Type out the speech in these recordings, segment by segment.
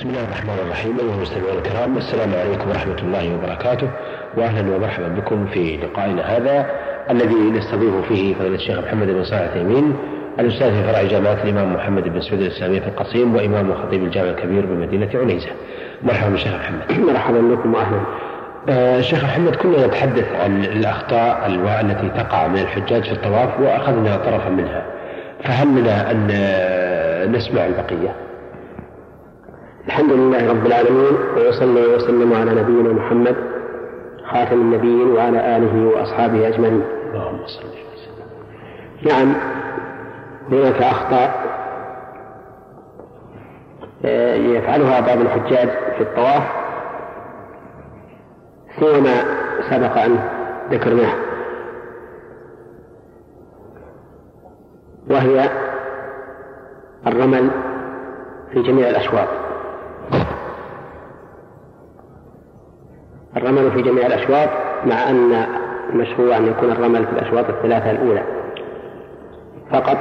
بسم الله الرحمن الرحيم. أيها المستمعون الكرام السلام عليكم ورحمة الله وبركاته. وأهلا ومرحبا بكم في لقائنا هذا الذي نستضيف فيه فضيلة الشيخ محمد بن صالح التيمين الأستاذ في فرع جامعة الإمام محمد بن سعود الإسلامية في القصيم وإمام وخطيب الجامع الكبير بمدينة عنيزة. مرحبا بالشيخ محمد. مرحبا بكم وأهلا. آه شيخ محمد كنا نتحدث عن الأخطاء التي تقع من الحجاج في الطواف وأخذنا طرفا منها. فهل لنا أن نسمع البقية؟ الحمد لله رب العالمين وصلى وسلم على نبينا محمد خاتم النبيين وعلى آله وأصحابه أجمعين. اللهم صل وسلم. نعم هناك أخطاء آه، يفعلها بعض الحجاج في الطواف سوى ما سبق أن ذكرناه. وهي الرمل في جميع الأشواط. الرمل في جميع الأشواط مع أن المشروع أن يكون الرمل في الأشواط الثلاثة الأولى. فقط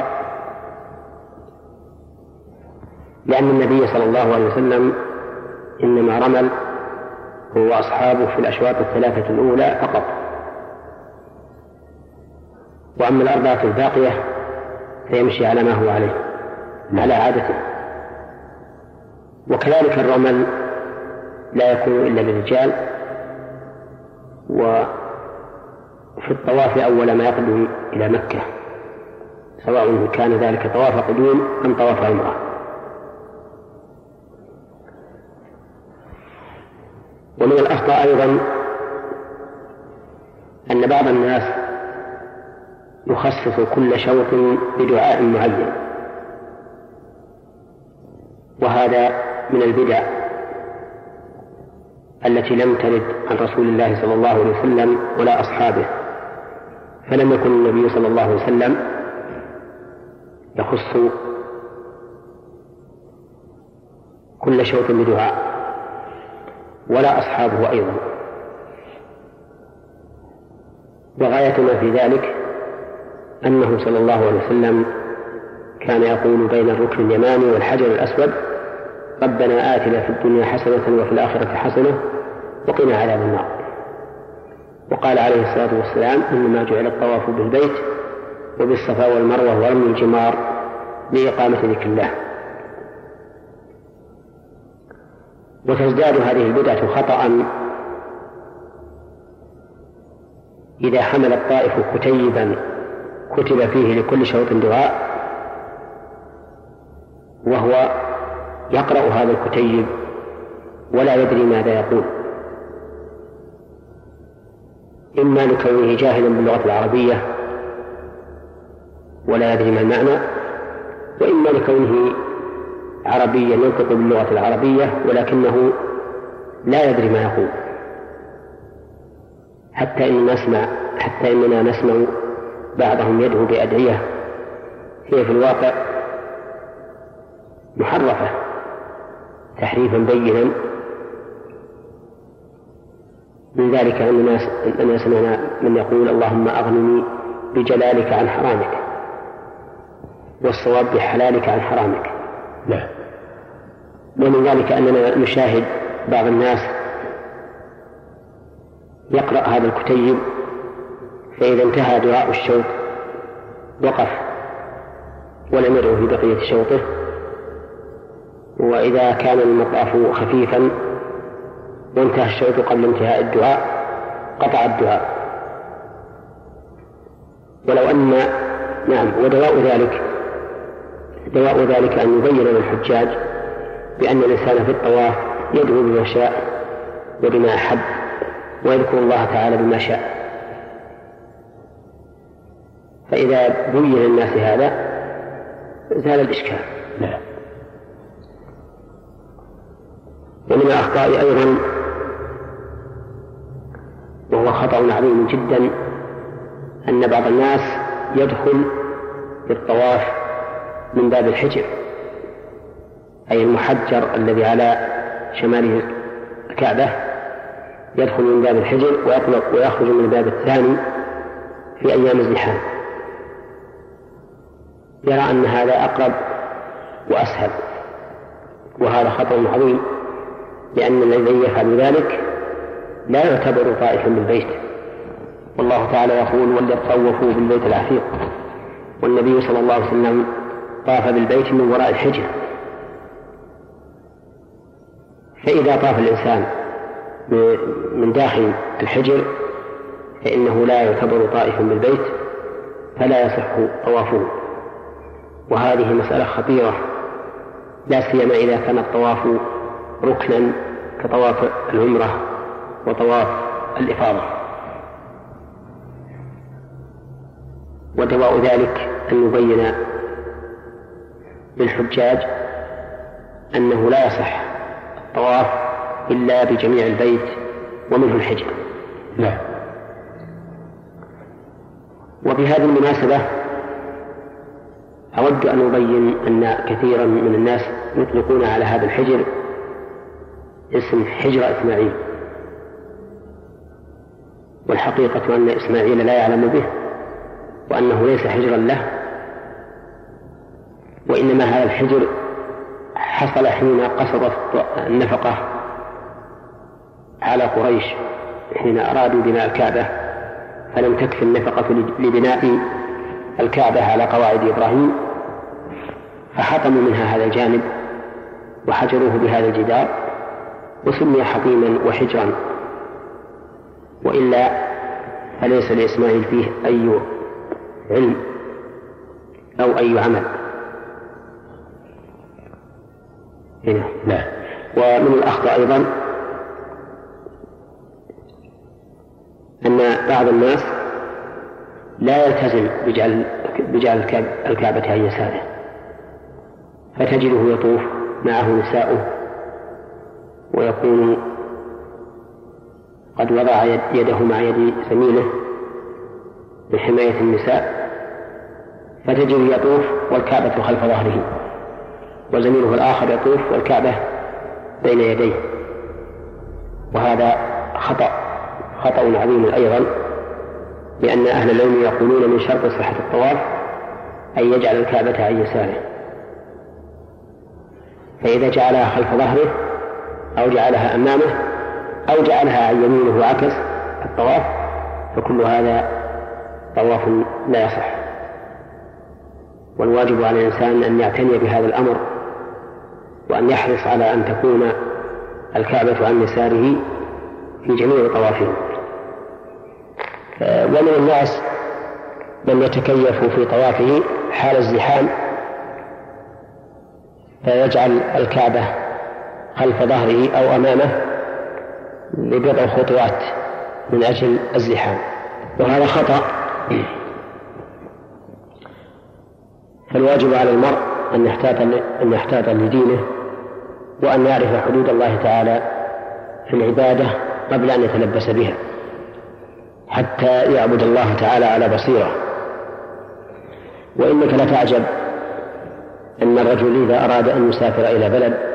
لأن النبي صلى الله عليه وسلم إنما رمل هو وأصحابه في الأشواط الثلاثة الأولى فقط. وأما الأربعة الباقية فيمشي على ما هو عليه على عادته. وكذلك الرمل لا يكون إلا للرجال وفي الطواف أول ما يقدم إلى مكة سواء كان ذلك طواف قدوم أم طواف عمرة. ومن الأخطاء أيضا أن بعض الناس يخصص كل شوط بدعاء معين وهذا من البدع. التي لم ترد عن رسول الله صلى الله عليه وسلم ولا أصحابه. فلم يكن النبي صلى الله عليه وسلم يخص كل شوط بدعاء ولا أصحابه أيضا. وغايتنا في ذلك أنه صلى الله عليه وسلم كان يقول بين الركن اليماني والحجر الأسود ربنا آتنا في الدنيا حسنة وفي الآخرة حسنة وقنا عذاب النار. وقال عليه الصلاة والسلام إنما جعل الطواف بالبيت وبالصفا والمروة ورمي الجمار لإقامة ذكر الله. وتزداد هذه البدعة خطأ إذا حمل الطائف كتيبا كتب فيه لكل شوط دعاء وهو يقرأ هذا الكتيب ولا يدري ماذا يقول. إما لكونه جاهلا باللغة العربية ولا يدري ما المعنى وإما لكونه عربيا ينطق باللغة العربية ولكنه لا يدري ما يقول. حتى إننا نسمع حتى إننا نسمع بعضهم يدعو بأدعية هي في الواقع محرفة. تحريفا بينا. من ذلك أننا أننا سمعنا من يقول اللهم أغنني بجلالك عن حرامك والصواب بحلالك عن حرامك. نعم. ومن ذلك أننا نشاهد بعض الناس يقرأ هذا الكتيب فإذا انتهى دعاء الشوط وقف ولم يدعو في بقية شوطه وإذا كان المطاف خفيفا وانتهى الشوط قبل انتهاء الدعاء قطع الدعاء. ولو أن نعم ودواء ذلك. دواء ذلك أن يبين للحجاج بأن الإنسان في الطواف يدعو بما شاء وبما أحب ويذكر الله تعالى بما شاء. فإذا بين للناس هذا زال الإشكال. نعم. ومن الأخطاء أيضا وهو خطأ عظيم جدا أن بعض الناس يدخل في الطواف من باب الحجر أي المحجر الذي على شمال الكعبة يدخل من باب الحجر ويطلق ويخرج من الباب الثاني في أيام الزحام. يرى أن هذا أقرب وأسهل وهذا خطر عظيم. لأن الذي يفعل ذلك لا يعتبر طائفا بالبيت. والله تعالى يقول وليطوفوا بالبيت العتيق والنبي صلى الله عليه وسلم طاف بالبيت من وراء الحجر. فإذا طاف الإنسان من داخل الحجر فإنه لا يعتبر طائفا بالبيت فلا يصح طوافه. وهذه مسألة خطيرة لا سيما إذا كان الطواف ركنا كطواف العمرة وطواف الإفاضة. ودواء ذلك أن يبين للحجاج أنه لا يصح الطواف إلا بجميع البيت ومنه الحجر. نعم. وبهذه المناسبة أود أن أبين أن كثيرا من الناس يطلقون على هذا الحجر اسم حجر إسماعيل. والحقيقة أن إسماعيل لا يعلم به وأنه ليس حجرا له. وإنما هذا الحجر حصل حين قصدت النفقة على قريش حين أرادوا بناء الكعبة فلم تكفي النفقة لبناء الكعبة على قواعد إبراهيم. فحطموا منها هذا الجانب وحجروه بهذا الجدار. وسمي حطيما وحجرا. وإلا فليس لإسماعيل فيه أي علم أو أي عمل؟ هنا. نعم ومن الأخطاء أيضا أن بعض الناس لا يلتزم بجعل بجعل الكعبة عن يساره فتجده يطوف معه نساؤه ويكون قد وضع يده مع يد زميله لحماية النساء فتجده يطوف والكعبة خلف ظهره وزميله الآخر يطوف والكعبة بين يديه وهذا خطأ خطأ عظيم أيضا لأن أهل العلم يقولون من شرط صحة الطواف أن يجعل الكعبة عن يساره. فإذا جعلها خلف ظهره أو جعلها أمامه أو جعلها عن يمينه وعكس الطواف فكل هذا طواف لا يصح. والواجب على الإنسان أن يعتني بهذا الأمر وأن يحرص على أن تكون الكعبة عن يساره في جميع طوافه. ومن الناس من يتكيف في طوافه حال الزحام فيجعل الكعبة خلف ظهره أو أمامه لبضع خطوات من أجل الزحام. وهذا خطأ. فالواجب على المرء أن يحتاط أن يحتاط لدينه وأن يعرف حدود الله تعالى في العبادة قبل أن يتلبس بها حتى يعبد الله تعالى على بصيرة. وإنك لتعجب أن الرجل إذا أراد أن يسافر إلى بلد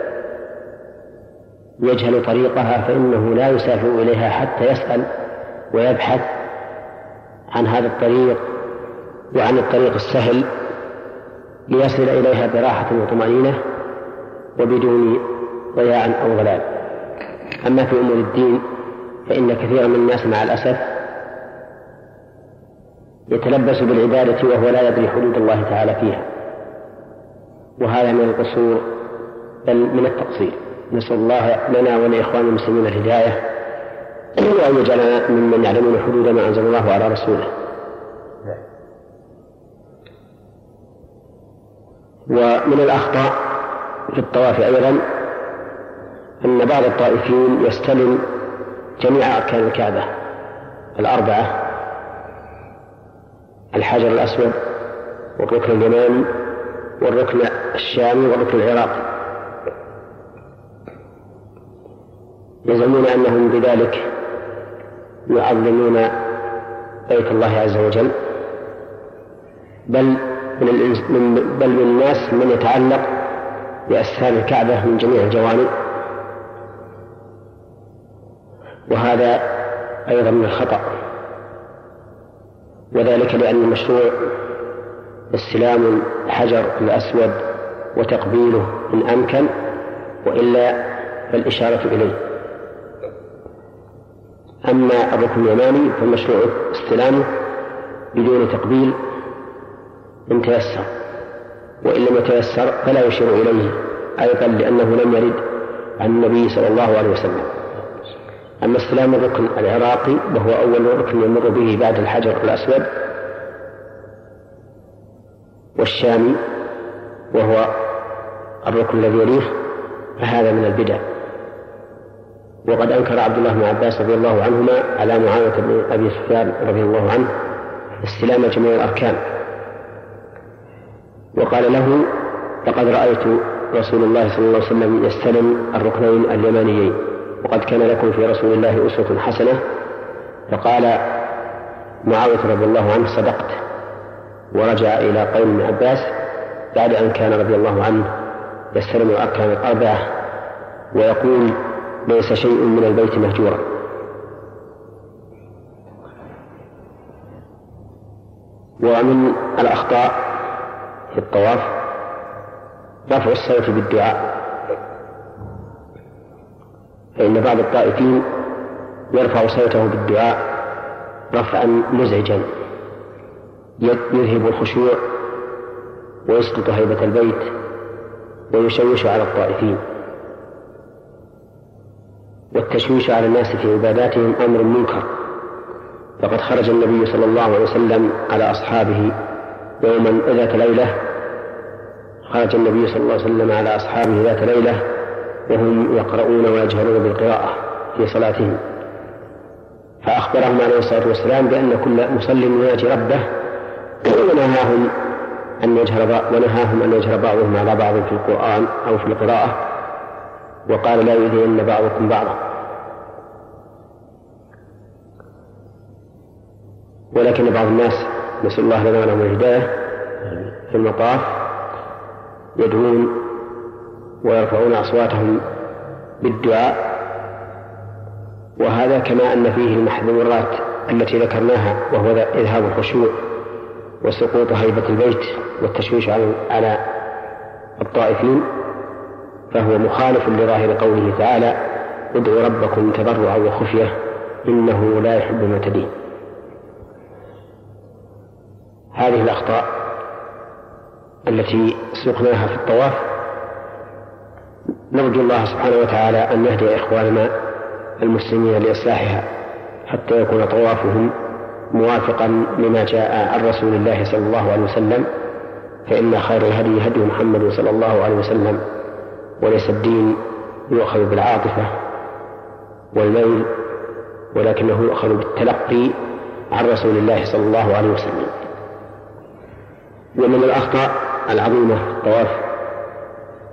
يجهل طريقها فإنه لا يسافر إليها حتى يسأل ويبحث عن هذا الطريق وعن الطريق السهل ليصل إليها براحة وطمأنينة وبدون ضياع أو ضلال. أما في أمور الدين فإن كثيرا من الناس مع الأسف يتلبس بالعبادة وهو لا يدري حدود الله تعالى فيها. وهذا من القصور بل من التقصير. نسأل الله لنا ولإخوان المسلمين الهداية وأن يجعلنا ممن يعلمون حدود ما أنزل الله على رسوله. ومن الأخطاء في الطواف أيضا أن بعض الطائفين يستلم جميع أركان الكعبة الأربعة الحجر الأسود والركن اليماني والركن الشامي والركن العراقي. يزعمون أنهم بذلك يعظمون بيت الله عز وجل. بل من بل من الناس من يتعلق بأسفار الكعبة من جميع الجوانب. وهذا أيضا من الخطأ. وذلك لأن المشروع استلام الحجر الأسود وتقبيله إن أمكن وإلا فالإشارة إليه. أما الركن اليماني فالمشروع استلامه بدون تقبيل إن تيسر وإن لم يتيسر فلا يشير إليه أيضا لأنه لم يرد عن النبي صلى الله عليه وسلم. أما استلام الركن العراقي وهو أول ركن يمر به بعد الحجر الأسود والشامي وهو الركن الذي يليه فهذا من البدع. وقد أنكر عبد الله بن عباس رضي الله عنهما على معاوية بن أبي سفيان رضي الله عنه استلام جميع الأركان. وقال له لقد رأيت رسول الله صلى الله عليه وسلم يستلم الركنين اليمانيين وقد كان لكم في رسول الله أسوة حسنة. فقال معاوية رضي الله عنه صدقت. ورجع إلى قول ابن عباس بعد أن كان رضي الله عنه يستلم الأركان الأربعة ويقول ليس شيء من البيت مهجورا. ومن الأخطاء في الطواف رفع الصوت بالدعاء. فإن بعض الطائفين يرفع صوته بالدعاء رفعا مزعجا. يذهب الخشوع ويسقط هيبة البيت ويشوش على الطائفين. والتشويش على الناس في عباداتهم أمر منكر. فقد خرج النبي صلى الله عليه وسلم على أصحابه يوما ذات ليلة. خرج النبي صلى الله عليه وسلم على أصحابه ذات ليلة وهم يقرؤون ويجهرون بالقراءة في صلاتهم. فأخبرهم عليه الصلاة والسلام بأن كل مصل يناجي ربه ونهاهم أن يجهر ونهاهم أن يجهر بعضهم على بعض في القرآن أو في القراءة. وقال لا يؤذين بعضكم بعضا. ولكن بعض الناس نسأل الله لنا ولهم الهداية في المطاف يدعون ويرفعون أصواتهم بالدعاء وهذا كما أن فيه المحظورات التي ذكرناها وهو إذهاب الخشوع وسقوط هيبة البيت والتشويش على الطائفين. فهو مخالف لظاهر قوله تعالى ادعوا ربكم تضرعا وخفية إنه لا يحب المعتدين. هذه الأخطاء التي سقناها في الطواف نرجو الله سبحانه وتعالى أن يهدي إخواننا المسلمين لإصلاحها حتى يكون طوافهم موافقا لما جاء عن رسول الله صلى الله عليه وسلم فإن خير الهدي هدي محمد صلى الله عليه وسلم. وليس الدين يؤخذ بالعاطفة والميل ولكنه يؤخذ بالتلقي عن رسول الله صلى الله عليه وسلم. ومن الأخطاء العظيمة في الطواف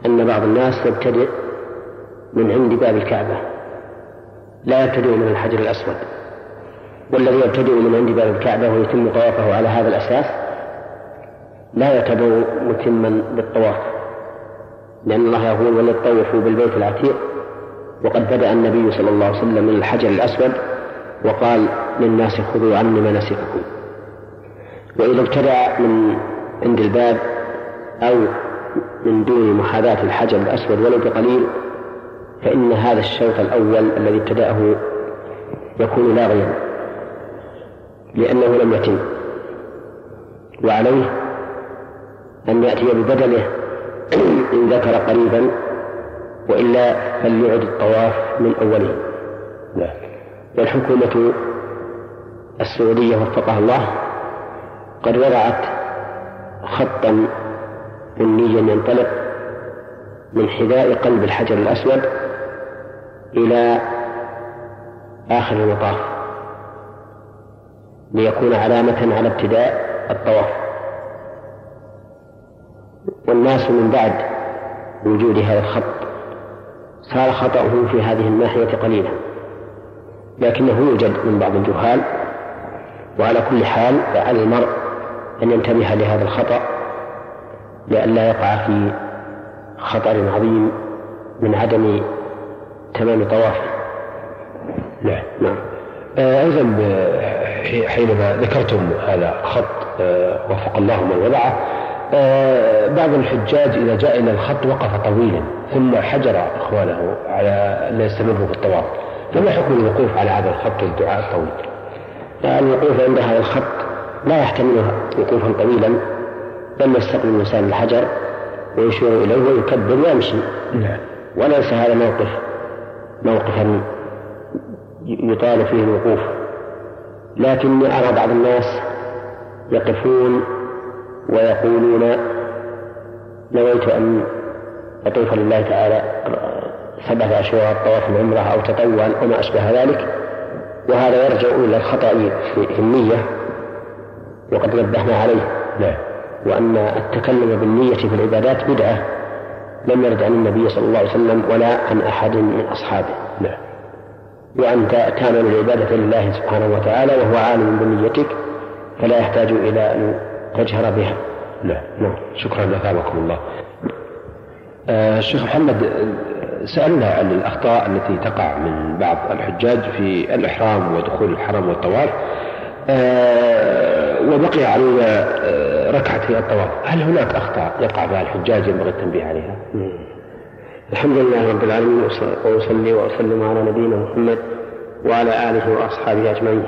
أن بعض الناس يبتدئ من عند باب الكعبة لا يبتدئ من الحجر الأسود. والذي يبتدئ من عند باب الكعبة ويتم طوافه على هذا الأساس لا يعتبر متما للطواف لأن الله يقول وليطوفوا بالبيت العتيق. وقد بدأ النبي صلى الله عليه وسلم من الحجر الأسود وقال للناس خذوا عني مناسككم. وإذا ابتدأ من عند الباب أو من دون محاذاة الحجر الأسود ولو بقليل فإن هذا الشوط الأول الذي ابتدأه يكون لاغيا لأنه لم يتم. وعليه أن يأتي ببدله إن ذكر قريبا وإلا فليعد الطواف من أوله نعم. والحكومة السعودية وفقها الله قد وضعت خطا بنيا ينطلق من حذاء قلب الحجر الأسود إلى آخر المطاف ليكون علامة على ابتداء الطواف. والناس من بعد وجود هذا الخط. صار خطأه في هذه الناحية قليلا. لكنه يوجد من بعض الجهال وعلى كل حال فعلى المرء أن ينتبه لهذا الخطأ لئلا يقع في خطر عظيم من عدم تمام طوافه. نعم. نعم. آه، أيضا آه، حينما ذكرتم هذا الخط آه، وفق الله من وضعه بعض الحجاج إذا جاء إلى الخط وقف طويلا ثم حجر إخوانه على أن يستمروا في الطواف. فما حكم الوقوف على هذا الخط والدعاء الطويل؟ الوقوف عند هذا الخط لا يحتمل وقوفا طويلا بل يستقبل الإنسان الحجر ويشير إليه ويكبر ويمشي. نعم. وليس هذا موقف موقفا يطال فيه الوقوف. لكني أرى بعض الناس يقفون ويقولون نويت أن أطوف لله تعالى سبعة أشواط طواف العمرة أو تطوعا أو ما أشبه ذلك وهذا يرجع إلى الخطأ في النية وقد نبهنا عليه. نعم. وأن التكلم بالنية في العبادات بدعة لم يرد عن النبي صلى الله عليه وسلم ولا عن أحد من أصحابه. نعم. وأن تعمل العبادة لله سبحانه وتعالى وهو عالم بنيتك فلا يحتاج إلى أن تجهر بها. نعم. نعم. شكرا. أثابكم الله. آه الشيخ محمد سألنا عن الأخطاء التي تقع من بعض الحجاج في الإحرام ودخول الحرم والطواف. آه وبقي علينا آه ركعتي الطواف. هل هناك أخطاء يقع بها الحجاج ينبغي التنبيه عليها؟ الحمد لله رب العالمين وأصلي وأسلم على نبينا محمد وعلى آله وأصحابه أجمعين.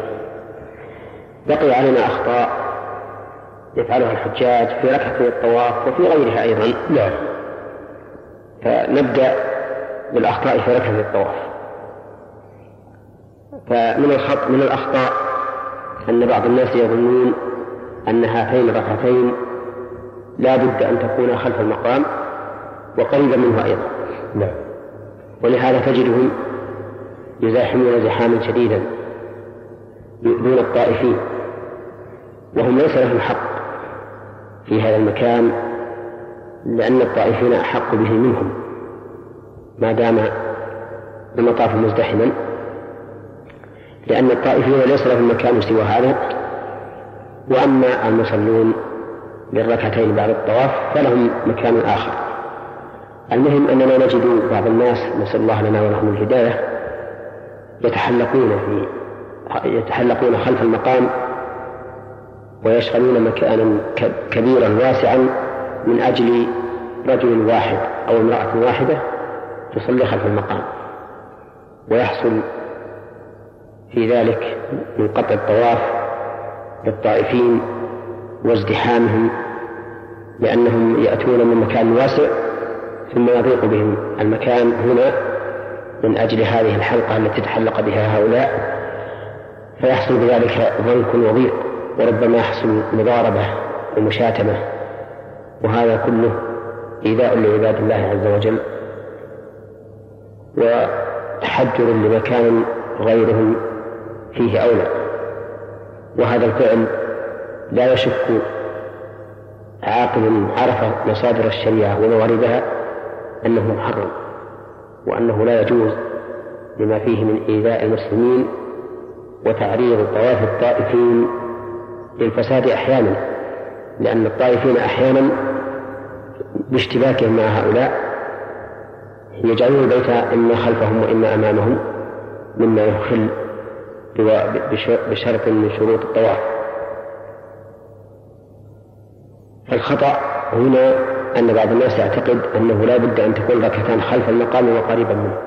بقي علينا أخطاء يفعلها الحجاج في ركعتي الطواف وفي غيرها أيضا. نعم. فنبدأ بالأخطاء في ركعة الطواف. فمن الخط من الأخطاء أن بعض الناس يظنون أن هاتين الركعتين لا بد أن تكونا خلف المقام وقريبا منه أيضا. نعم. ولهذا تجدهم يزاحمون زحاما شديدا يؤذون الطائفين وهم ليس لهم حق. في هذا المكان لأن الطائفين أحق به منهم. ما دام المطاف مزدحما لأن الطائفين ليس لهم مكان سوى هذا. وأما المصلون للركعتين بعد الطواف فلهم مكان آخر. المهم أننا نجد بعض الناس نسأل الله لنا ولهم الهداية يتحلقون في يتحلقون خلف المقام ويشغلون مكانا كبيرا واسعا من أجل رجل واحد أو امرأة واحدة تصلي خلف المقام ويحصل في ذلك من قطع الطواف للطائفين وازدحامهم لأنهم يأتون من مكان واسع ثم يضيق بهم المكان هنا من أجل هذه الحلقة التي تحلق بها هؤلاء فيحصل بذلك ضنك وضيق. وربما يحصل مضاربة ومشاتمة. وهذا كله إيذاء لعباد الله عز وجل وتحجر لمكان غيرهم فيه أولى. وهذا الفعل لا يشك عاقل عرف مصادر الشريعة ومواردها أنه محرم وأنه لا يجوز لما فيه من إيذاء المسلمين وتعريض طواف الطائفين للفساد أحيانا لأن الطائفين أحيانا باشتباكهم مع هؤلاء يجعلون البيت إما خلفهم وإما أمامهم مما يخل بشرط من شروط الطواف. فالخطأ هنا أن بعض الناس يعتقد أنه لا بد أن تكون ركعتان خلف المقام وقريبا منه.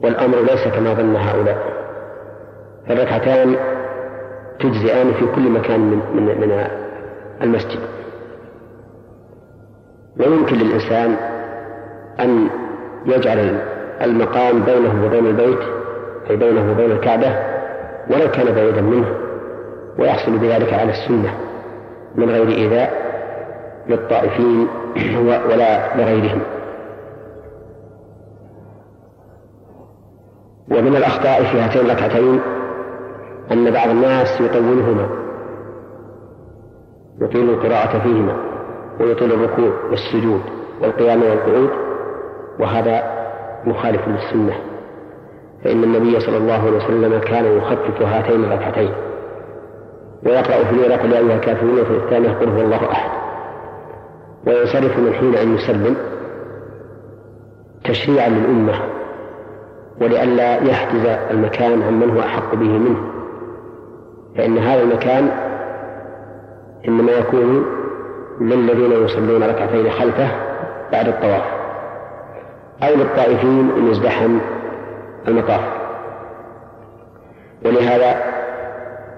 والأمر ليس كما ظن هؤلاء. فالركعتان تجزئان في كل مكان من, من, من المسجد. ويمكن للإنسان أن يجعل المقام بينه وبين البيت أي بينه وبين الكعبة ولو كان بعيدا منه ويحصل بذلك على السنة من غير إيذاء للطائفين ولا لغيرهم. ومن الأخطاء في هاتين الركعتين أن بعض الناس يطولهما يطيل القراءة فيهما ويطيل الركوع والسجود والقيام والقعود وهذا مخالف للسنة. فإن النبي صلى الله عليه وسلم كان يخفف هاتين الركعتين ويقرأ في الأولى قل يا أيها الكافرون وفي الثانية قل هو الله أحد. وينصرف من حين أن يسلم تشريعا للأمة ولئلا يحجز المكان عمن هو أحق به منه. فإن هذا المكان إنما يكون للذين يصلون ركعتين خلفه بعد الطواف أو للطائفين إن ازدحم المطاف. ولهذا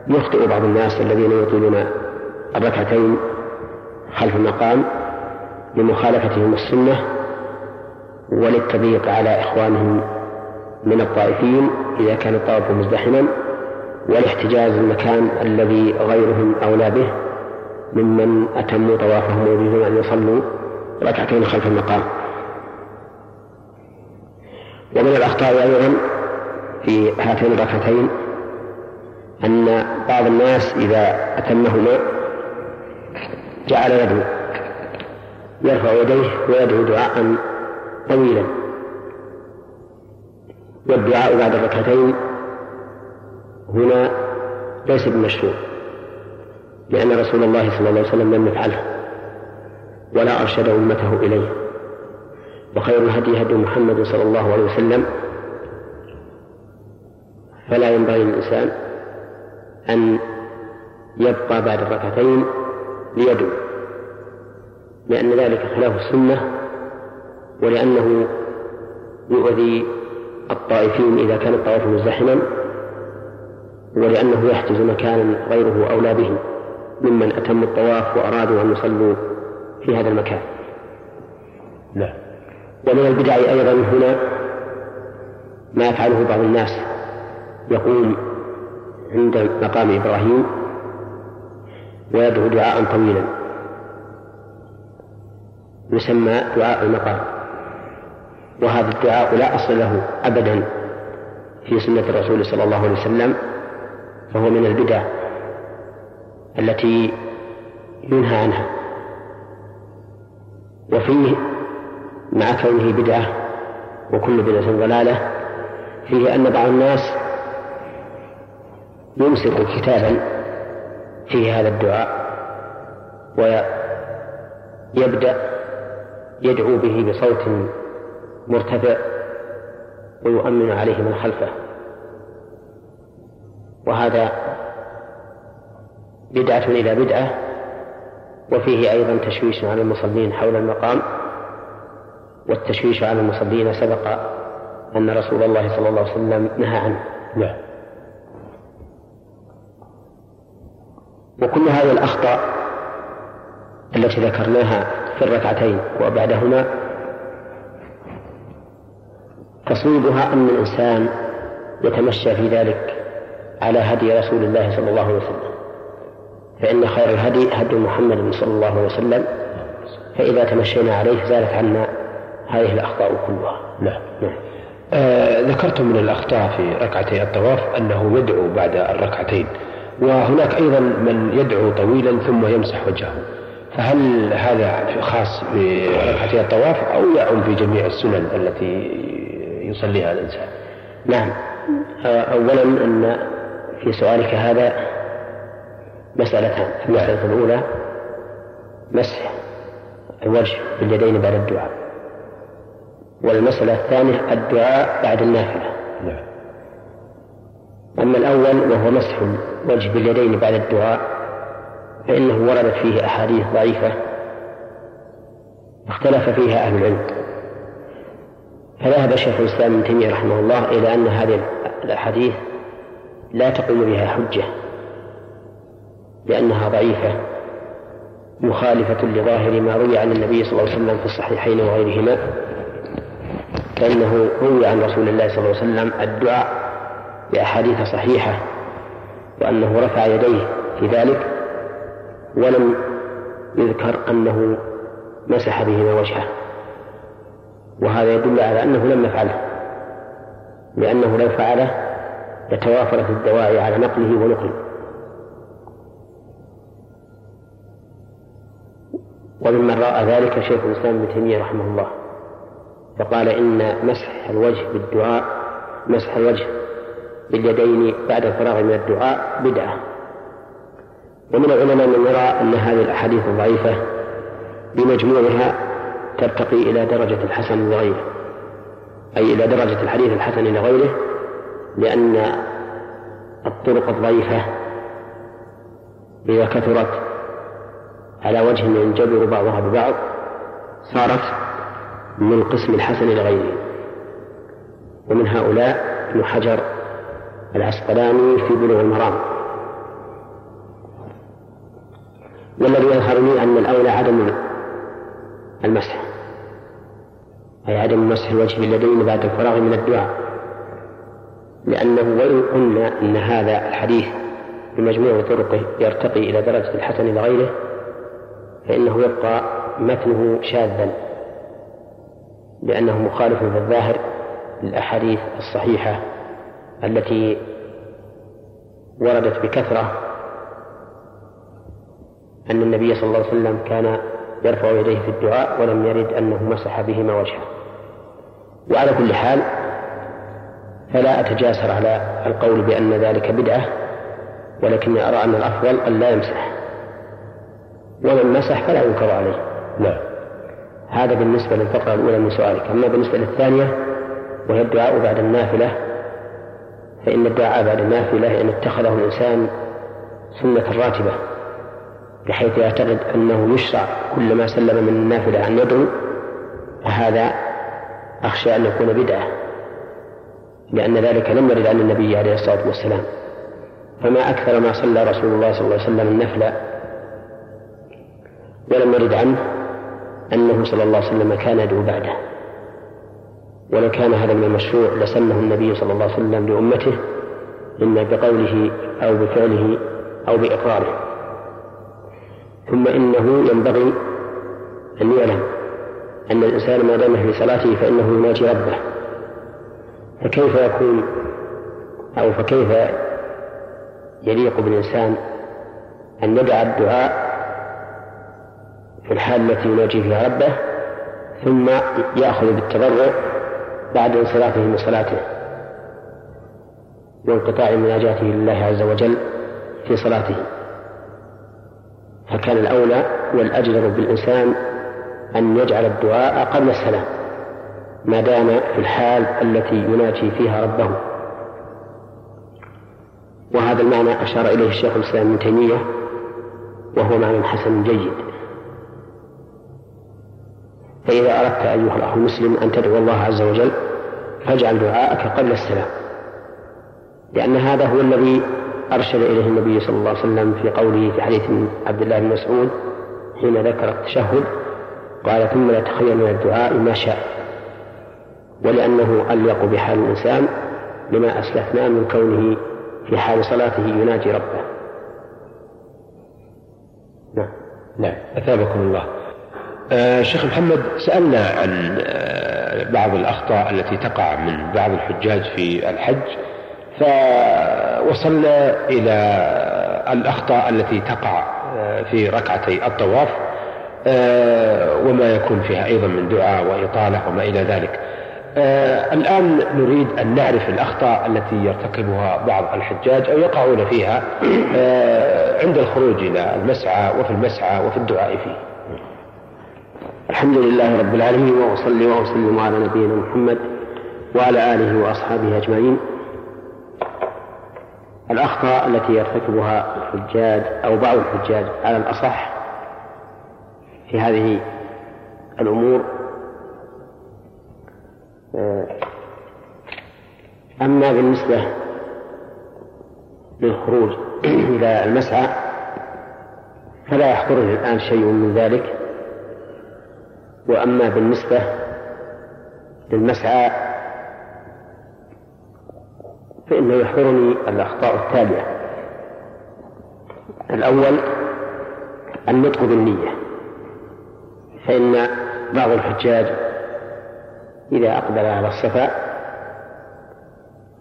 يخطئ بعض الناس الذين يطيلون الركعتين خلف المقام لمخالفتهم السنة وللتضييق على إخوانهم من الطائفين إذا كان الطواف مزدحما والاحتجاز المكان الذي غيرهم أولى به ممن أتموا طوافهم ويريدون أن يصلوا ركعتين خلف المقام. ومن الأخطاء أيضا في هاتين الركعتين أن بعض الناس إذا أتمهما جعل يدعو يرفع يديه ويدعو دعاء طويلا. والدعاء بعد الركعتين هنا ليس بمشروع لأن رسول الله صلى الله عليه وسلم لم يفعله ولا أرشد أمته إليه. وخير الهدي هدي محمد صلى الله عليه وسلم. فلا ينبغي للإنسان أن يبقى بعد الركعتين ليدعو لأن ذلك خلاف السنة ولأنه يؤذي الطائفين إذا كان الطواف مزدحما. ولأنه يحجز مكانا غيره أولى به ممن أتموا الطواف وأرادوا أن يصلوا في هذا المكان. نعم ومن البدع أيضا هنا ما يفعله بعض الناس. يقوم عند مقام إبراهيم ويدعو دعاء طويلا. يسمى دعاء المقام. وهذا الدعاء لا أصل له أبدا في سنة الرسول صلى الله عليه وسلم. فهو من البدع التي ينهى عنها. وفيه مع كونه بدعة وكل بدعة ضلالة فيه أن بعض الناس يمسك كتابا فيه هذا الدعاء ويبدأ يدعو به بصوت مرتفع ويؤمن عليه من خلفه وهذا بدعة إلى بدعة وفيه أيضا تشويش على المصلين حول المقام والتشويش على المصلين سبق أن رسول الله صلى الله عليه وسلم نهى عنه. نعم. وكل هذه الأخطاء التي ذكرناها في الركعتين وبعدهما تصويبها أن الإنسان يتمشى في ذلك على هدي رسول الله صلى الله عليه وسلم. فإن خير الهدي هدي محمد صلى الله عليه وسلم. فإذا تمشينا عليه زالت عنا هذه الأخطاء كلها. نعم. نعم آه ذكرتم من الأخطاء في ركعتي الطواف أنه يدعو بعد الركعتين. وهناك أيضا من يدعو طويلا ثم يمسح وجهه. فهل هذا خاص بركعتي الطواف أو يعم في جميع السنن التي يصليها الإنسان؟ نعم. أولا أن في سؤالك هذا مسألتان المسألة الأولى مسح الوجه باليدين بعد الدعاء. والمسألة الثانية الدعاء بعد النافلة. نعم. أما الأول وهو مسح الوجه باليدين بعد الدعاء فإنه وردت فيه أحاديث ضعيفة اختلف فيها أهل العلم. فذهب شيخ الإسلام ابن تيمية رحمه الله إلى أن هذه الأحاديث لا تقوم بها حجة لأنها ضعيفة مخالفة لظاهر ما روي عن النبي صلى الله عليه وسلم في الصحيحين وغيرهما فإنه روي عن رسول الله صلى الله عليه وسلم الدعاء بأحاديث صحيحة وأنه رفع يديه في ذلك ولم يذكر أنه مسح بهما وجهه وهذا يدل على أنه لم يفعله لأنه لو فعله لتوافرت الدواعي على نقله ونقله. وممن رأى ذلك شيخ الإسلام ابن تيمية رحمه الله فقال إن مسح الوجه بالدعاء مسح الوجه باليدين بعد الفراغ من الدعاء بدعة. ومن العلماء من يرى أن هذه الأحاديث الضعيفة بمجموعها ترتقي إلى درجة الحسن لغيره أي إلى درجة الحديث الحسن لغيره لأن الطرق الضعيفة إذا كثرت على وجه ينجبر بعضها ببعض صارت من قسم الحسن لغيره ومن هؤلاء ابن حجر العسقلاني في بلوغ المرام. والذي يظهر لي أن الأولى عدم المسح؟ أي عدم مسح الوجه باليدين بعد الفراغ من الدعاء. لأنه وإن قلنا أن هذا الحديث بمجموع طرقه يرتقي إلى درجة الحسن لغيره فإنه يبقى متنه شاذا لأنه مخالف في الظاهر للأحاديث الصحيحة التي وردت بكثرة أن النبي صلى الله عليه وسلم كان يرفع يديه في الدعاء ولم يرد أنه مسح بهما وجهه. وعلى كل حال فلا أتجاسر على القول بأن ذلك بدعة ولكني أرى أن الأفضل أن لا يمسح. ومن مسح فلا ينكر عليه. نعم. هذا بالنسبة للفقرة الأولى من سؤالك. أما بالنسبة للثانية وهي الدعاء بعد النافلة فإن الدعاء بعد النافلة إن اتخذه الإنسان سنة راتبة بحيث يعتقد أنه يشرع كل ما سلم من النافلة أن يدعو فهذا أخشى أن يكون بدعة. لأن ذلك لم يرد عن النبي عليه الصلاة والسلام. فما أكثر ما صلى رسول الله صلى الله عليه وسلم النفل ولم يرد عنه أنه صلى الله عليه وسلم كان يدعو بعده. ولو كان هذا من المشروع لسنه النبي صلى الله عليه وسلم لأمته إما بقوله أو بفعله أو بإقراره. ثم إنه ينبغي أن يعلم أن الإنسان ما دام في صلاته فإنه يناجي ربه. فكيف يكون أو فكيف يليق بالإنسان أن يدع الدعاء في الحال التي يناجي فيها ربه ثم يأخذ بالتضرع بعد انصرافه من صلاته وانقطاع مناجاته لله عز وجل في صلاته. فكان الأولى والأجدر بالإنسان أن يجعل الدعاء قبل السلام. ما دام في الحال التي يناجي فيها ربه. وهذا المعنى أشار إليه الشيخ الإسلام ابن تيمية وهو معنى حسن جيد. فإذا أردت أيها الأخ المسلم أن تدعو الله عز وجل فاجعل دعاءك قبل السلام. لأن هذا هو الذي أرشد إليه النبي صلى الله عليه وسلم في قوله في حديث عبد الله بن مسعود حين ذكر التشهد قال ثم يتخيل من الدعاء ما شاء. ولأنه أليق بحال الإنسان لما أسلفنا من كونه في حال صلاته يناجي ربه. نعم. نعم. أثابكم الله. آه شيخ محمد سألنا عن آه بعض الأخطاء التي تقع من بعض الحجاج في الحج فوصلنا إلى الأخطاء التي تقع آه في ركعتي الطواف آه، وما يكون فيها أيضا من دعاء وإطالة وما إلى ذلك. آه الآن نريد أن نعرف الأخطاء التي يرتكبها بعض الحجاج أو يقعون فيها آه عند الخروج إلى المسعى وفي المسعى وفي الدعاء فيه. الحمد لله رب العالمين وأصلي وأسلم على نبينا محمد وعلى آله وأصحابه أجمعين. الأخطاء التي يرتكبها الحجاج أو بعض الحجاج على الأصح في هذه الأمور أما بالنسبة للخروج إلى المسعى فلا يحضرني الآن شيء من ذلك. وأما بالنسبة للمسعى فإنه يحضرني الأخطاء التالية. الأول النطق بالنية فإن بعض الحجاج إذا أقبل على الصفا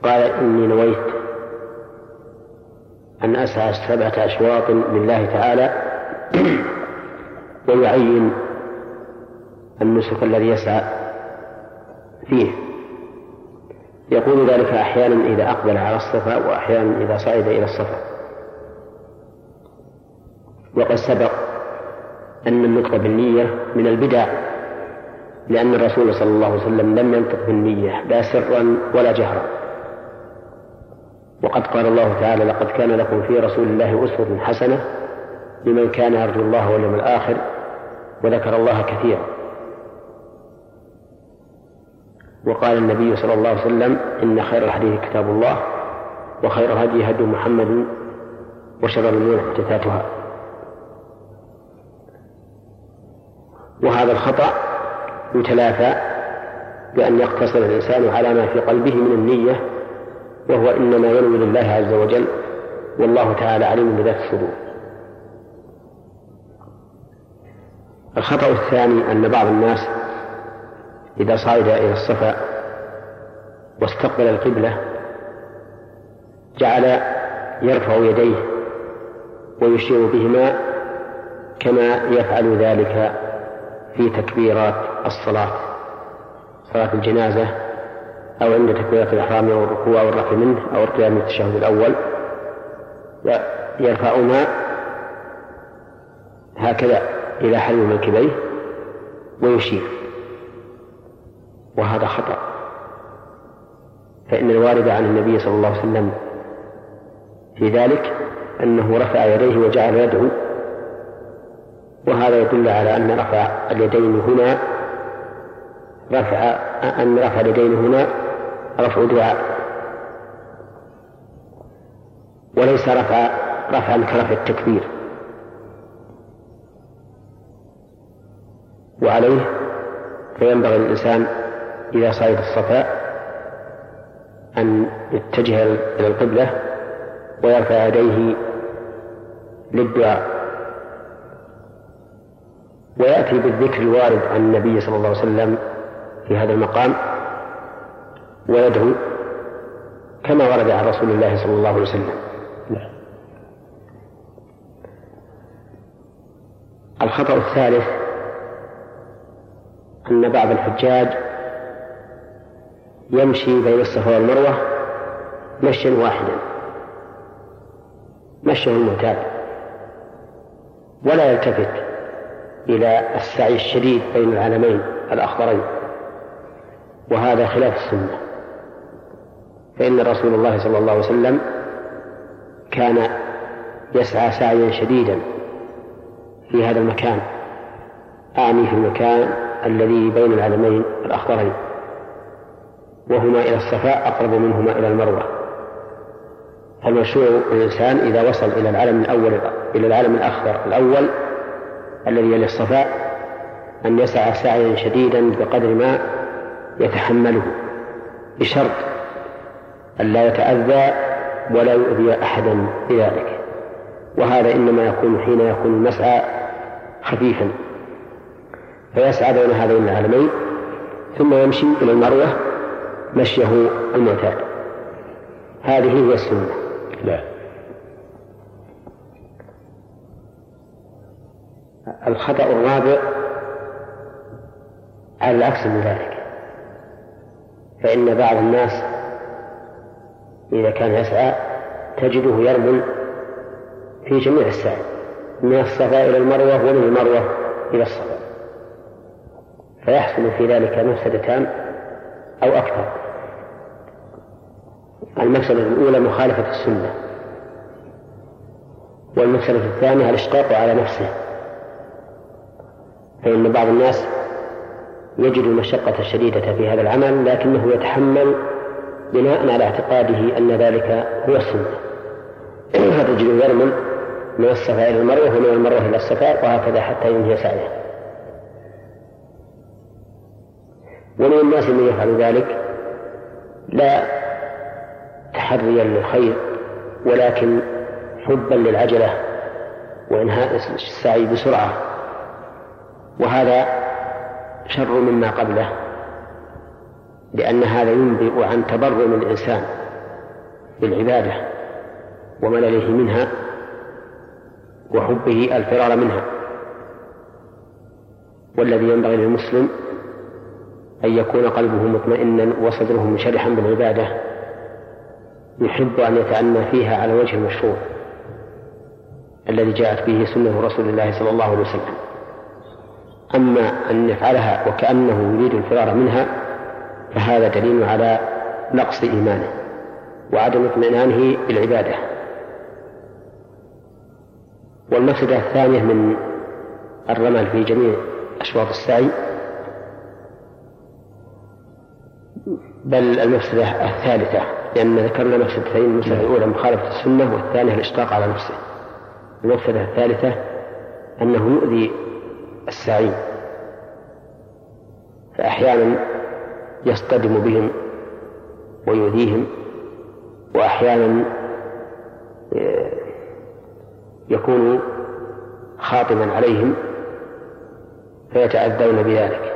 قال إني نويت أن أسعى سبعة أشواط لله تعالى ويعين النسك الذي يسعى فيه. يقول ذلك أحيانا إذا أقبل على الصفا وأحيانا إذا صعد إلى الصفا. وقد سبق أن النطق بالنية من البدع لأن الرسول صلى الله عليه وسلم لم ينطق بالنية لا سرا ولا جهرا. وقد قال الله تعالى لقد كان لكم في رسول الله أسوة حسنة لمن كان يرجو الله واليوم الآخر وذكر الله كثيرا. وقال النبي صلى الله عليه وسلم إن خير الحديث كتاب الله وخير هدي هدي محمد وشر الأمور محدثاتها. وهذا الخطأ يتلافى بأن يقتصر الإنسان على ما في قلبه من النية وهو إنما ينوي لله عز وجل والله تعالى عليم بذات الصدور. الخطأ الثاني أن بعض الناس إذا صعد إلى الصفا واستقبل القبلة جعل يرفع يديه ويشير بهما كما يفعل ذلك في تكبيرات الصلاة صلاة الجنازة أو عند تكبيرة الإحرام أو الركوع أو الرفع منه أو القيام التشهد الأول. يرفعهما هكذا إلى حلم منكبيه ويشير. وهذا خطأ. فإن الوارد عن النبي صلى الله عليه وسلم في ذلك أنه رفع يديه وجعل يدعو. وهذا يدل على أن رفع اليدين هنا رفع أن رفع اليدين هنا رفع دعاء. وليس رفع رفعا كرفع التكبير. وعليه فينبغي للإنسان إذا صعد الصفاء أن يتجه إلى القبلة ويرفع يديه للدعاء. ويأتي بالذكر الوارد عن النبي صلى الله عليه وسلم في هذا المقام ويدعو كما ورد عن رسول الله صلى الله عليه وسلم. الخطأ الثالث أن بعض الحجاج يمشي بين الصفا والمروة مشيا واحدا. مشيه المعتاد. ولا يلتفت إلى السعي الشديد بين العلمين الأخضرين. وهذا خلاف السنة. فإن رسول الله صلى الله عليه وسلم كان يسعى سعيا شديدا في هذا المكان أعني في المكان الذي بين العلمين الأخضرين وهما إلى الصفاء أقرب منهما إلى المروة. فالمشروع الإنسان إذا وصل إلى العلم الأول إلى العلم الأخضر الأول الذي يلي الصفاء أن يسعى سعيا شديدا بقدر ما يتحمله بشرط أن لا يتأذى ولا يؤذي أحدا بذلك. وهذا إنما يكون حين يكون المسعى خفيفا. فيسعى بين هذين العالمين ثم يمشي إلى المروة مشيه المعتاد. هذه هي السنة. لا. الخطأ الرابع على العكس من ذلك. فإن بعض الناس إذا كان يسعى تجده يرمل في جميع السعي من الصفا إلى المروة ومن المروة إلى الصفا. فيحصل في ذلك مفسدتان أو أكثر. المفسدة الأولى مخالفة السنة والمفسدة الثانية الإشقاق على نفسه. فإن بعض الناس يجد المشقة الشديدة في هذا العمل لكنه يتحمل بناء على اعتقاده أن ذلك هو السنة. فتجده يرمل من الصفا إلى المروة ومن المروة إلى الصفا وهكذا حتى ينهي سعيه. ومن الناس من يفعل ذلك لا تحريا للخير ولكن حبا للعجلة وإنهاء السعي بسرعة. وهذا شر مما قبله لأن هذا ينبئ عن تبرم الإنسان بالعبادة وملله منها وحبه الفرار منها. والذي ينبغي للمسلم أن يكون قلبه مطمئنا وصدره منشرحا بالعبادة يحب أن يتأنى فيها على وجه المشروع الذي جاءت به سنة رسول الله صلى الله عليه وسلم. أما أن يفعلها وكأنه يريد الفرار منها فهذا دليل على نقص إيمانه وعدم اطمئنانه بالعبادة. والمفسدة الثانية من الرمل في جميع أشواط السعي بل المفسدة الثالثة لأن ذكرنا مفسدتين المفسدة الأولى مخالفة السنة والثانية الإشقاق على نفسه. المفسدة الثالثة أنه يؤذي السعي فأحيانا يصطدم بهم ويؤذيهم وأحيانا آه، يكون خاطبا عليهم فيتأذون بذلك.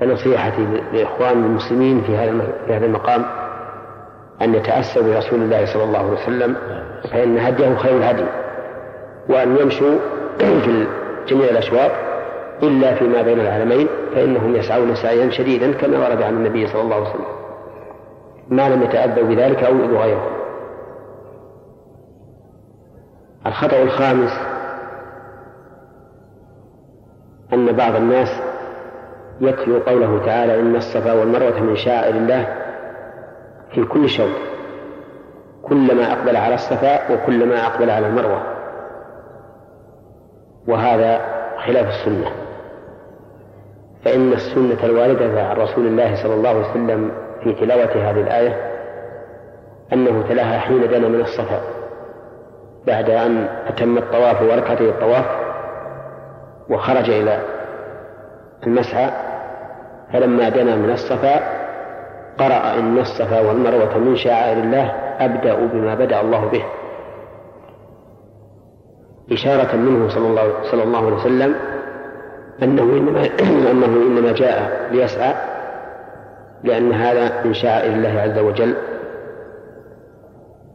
فنصيحتي لإخوان المسلمين في هذا في هذا المقام أن يتأسوا برسول الله صلى الله عليه وسلم فإن هديه خير الهدي وأن يمشوا في جميع الأشواط إلا فيما بين العالمين فإنهم يسعون سعيا شديدا كما ورد عن النبي صلى الله عليه وسلم. ما لم يتأذوا بذلك أو يؤذوا غيرهم الخطأ الخامس أن بعض الناس يتلو قوله تعالى إن الصفا والمروة من شعائر الله في كل شوط كلما أقبل على الصفا وكلما أقبل على المروة. وهذا خلاف السنة. فإن السنة الواردة عن رسول الله صلى الله عليه وسلم في تلاوة هذه الآية أنه تلاها حين دنا من الصفا بعد أن أتم الطواف وركعتي الطواف وخرج إلى المسعى فلما دنا من الصفا قرأ إن الصفا والمروة من شعائر الله أبدأ بما بدأ الله به. إشارة منه صلى الله, صلى الله عليه وسلم أنه إنما أنه إنما جاء ليسعى لأن هذا من شعائر الله عز وجل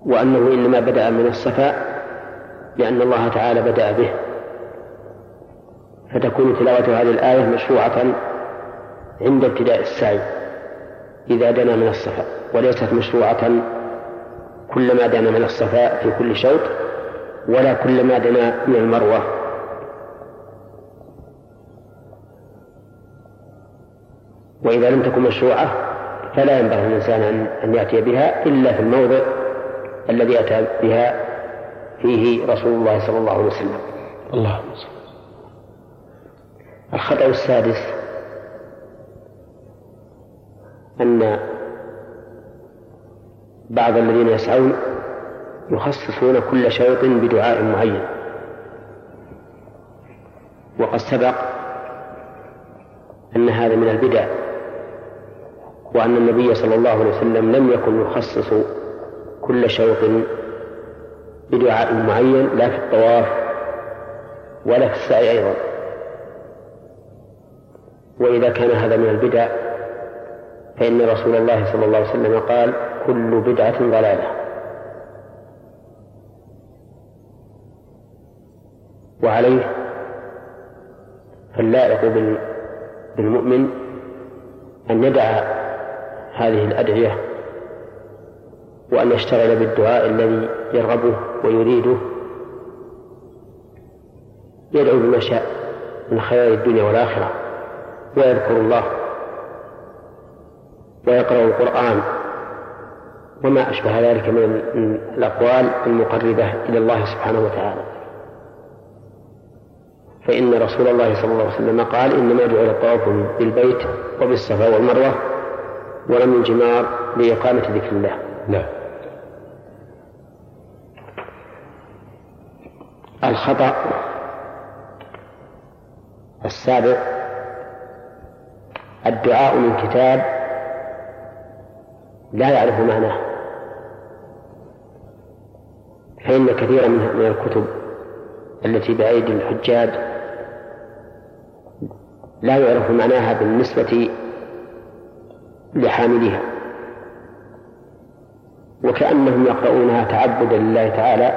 وأنه إنما بدأ من الصفا لأن الله تعالى بدأ به. فتكون تلاوة هذه الآية مشروعة عند ابتداء السعي إذا دنا من الصفا وليست مشروعة كلما دنا من الصفا في كل شوط. ولا كلما دنا من المروة. وإذا لم تكن مشروعة فلا ينبغي للإنسان أن يأتي بها إلا في الموضع الذي أتى بها فيه رسول الله صلى الله عليه وسلم. الله الخطأ السادس أن بعض الذين يسعون يخصصون كل شوط بدعاء معين وقد سبق أن هذا من البدع وأن النبي صلى الله عليه وسلم لم يكن يخصص كل شوط بدعاء معين لا في الطواف ولا في السعي أيضا. وإذا كان هذا من البدع فإن رسول الله صلى الله عليه وسلم قال كل بدعة ضلالة. وعليه فاللائق بالمؤمن أن يدع هذه الأدعية وأن يشتغل بالدعاء الذي يرغبه ويريده يدعو بما شاء من خير الدنيا والآخرة ويذكر الله ويقرأ القرآن وما أشبه ذلك من الأقوال المقربة إلى الله سبحانه وتعالى. فإن رسول الله صلى الله عليه وسلم قال إنما جعل الطواف بالبيت وبالصفا والمروة ولم الجمار لإقامة ذكر الله. نعم. الخطأ السابع الدعاء من كتاب لا يعرف معناه فإن كثيرا من الكتب التي بأيدي الحجاج لا يعرف معناها بالنسبة لحاملها. وكأنهم يقرؤونها تعبدا لله تعالى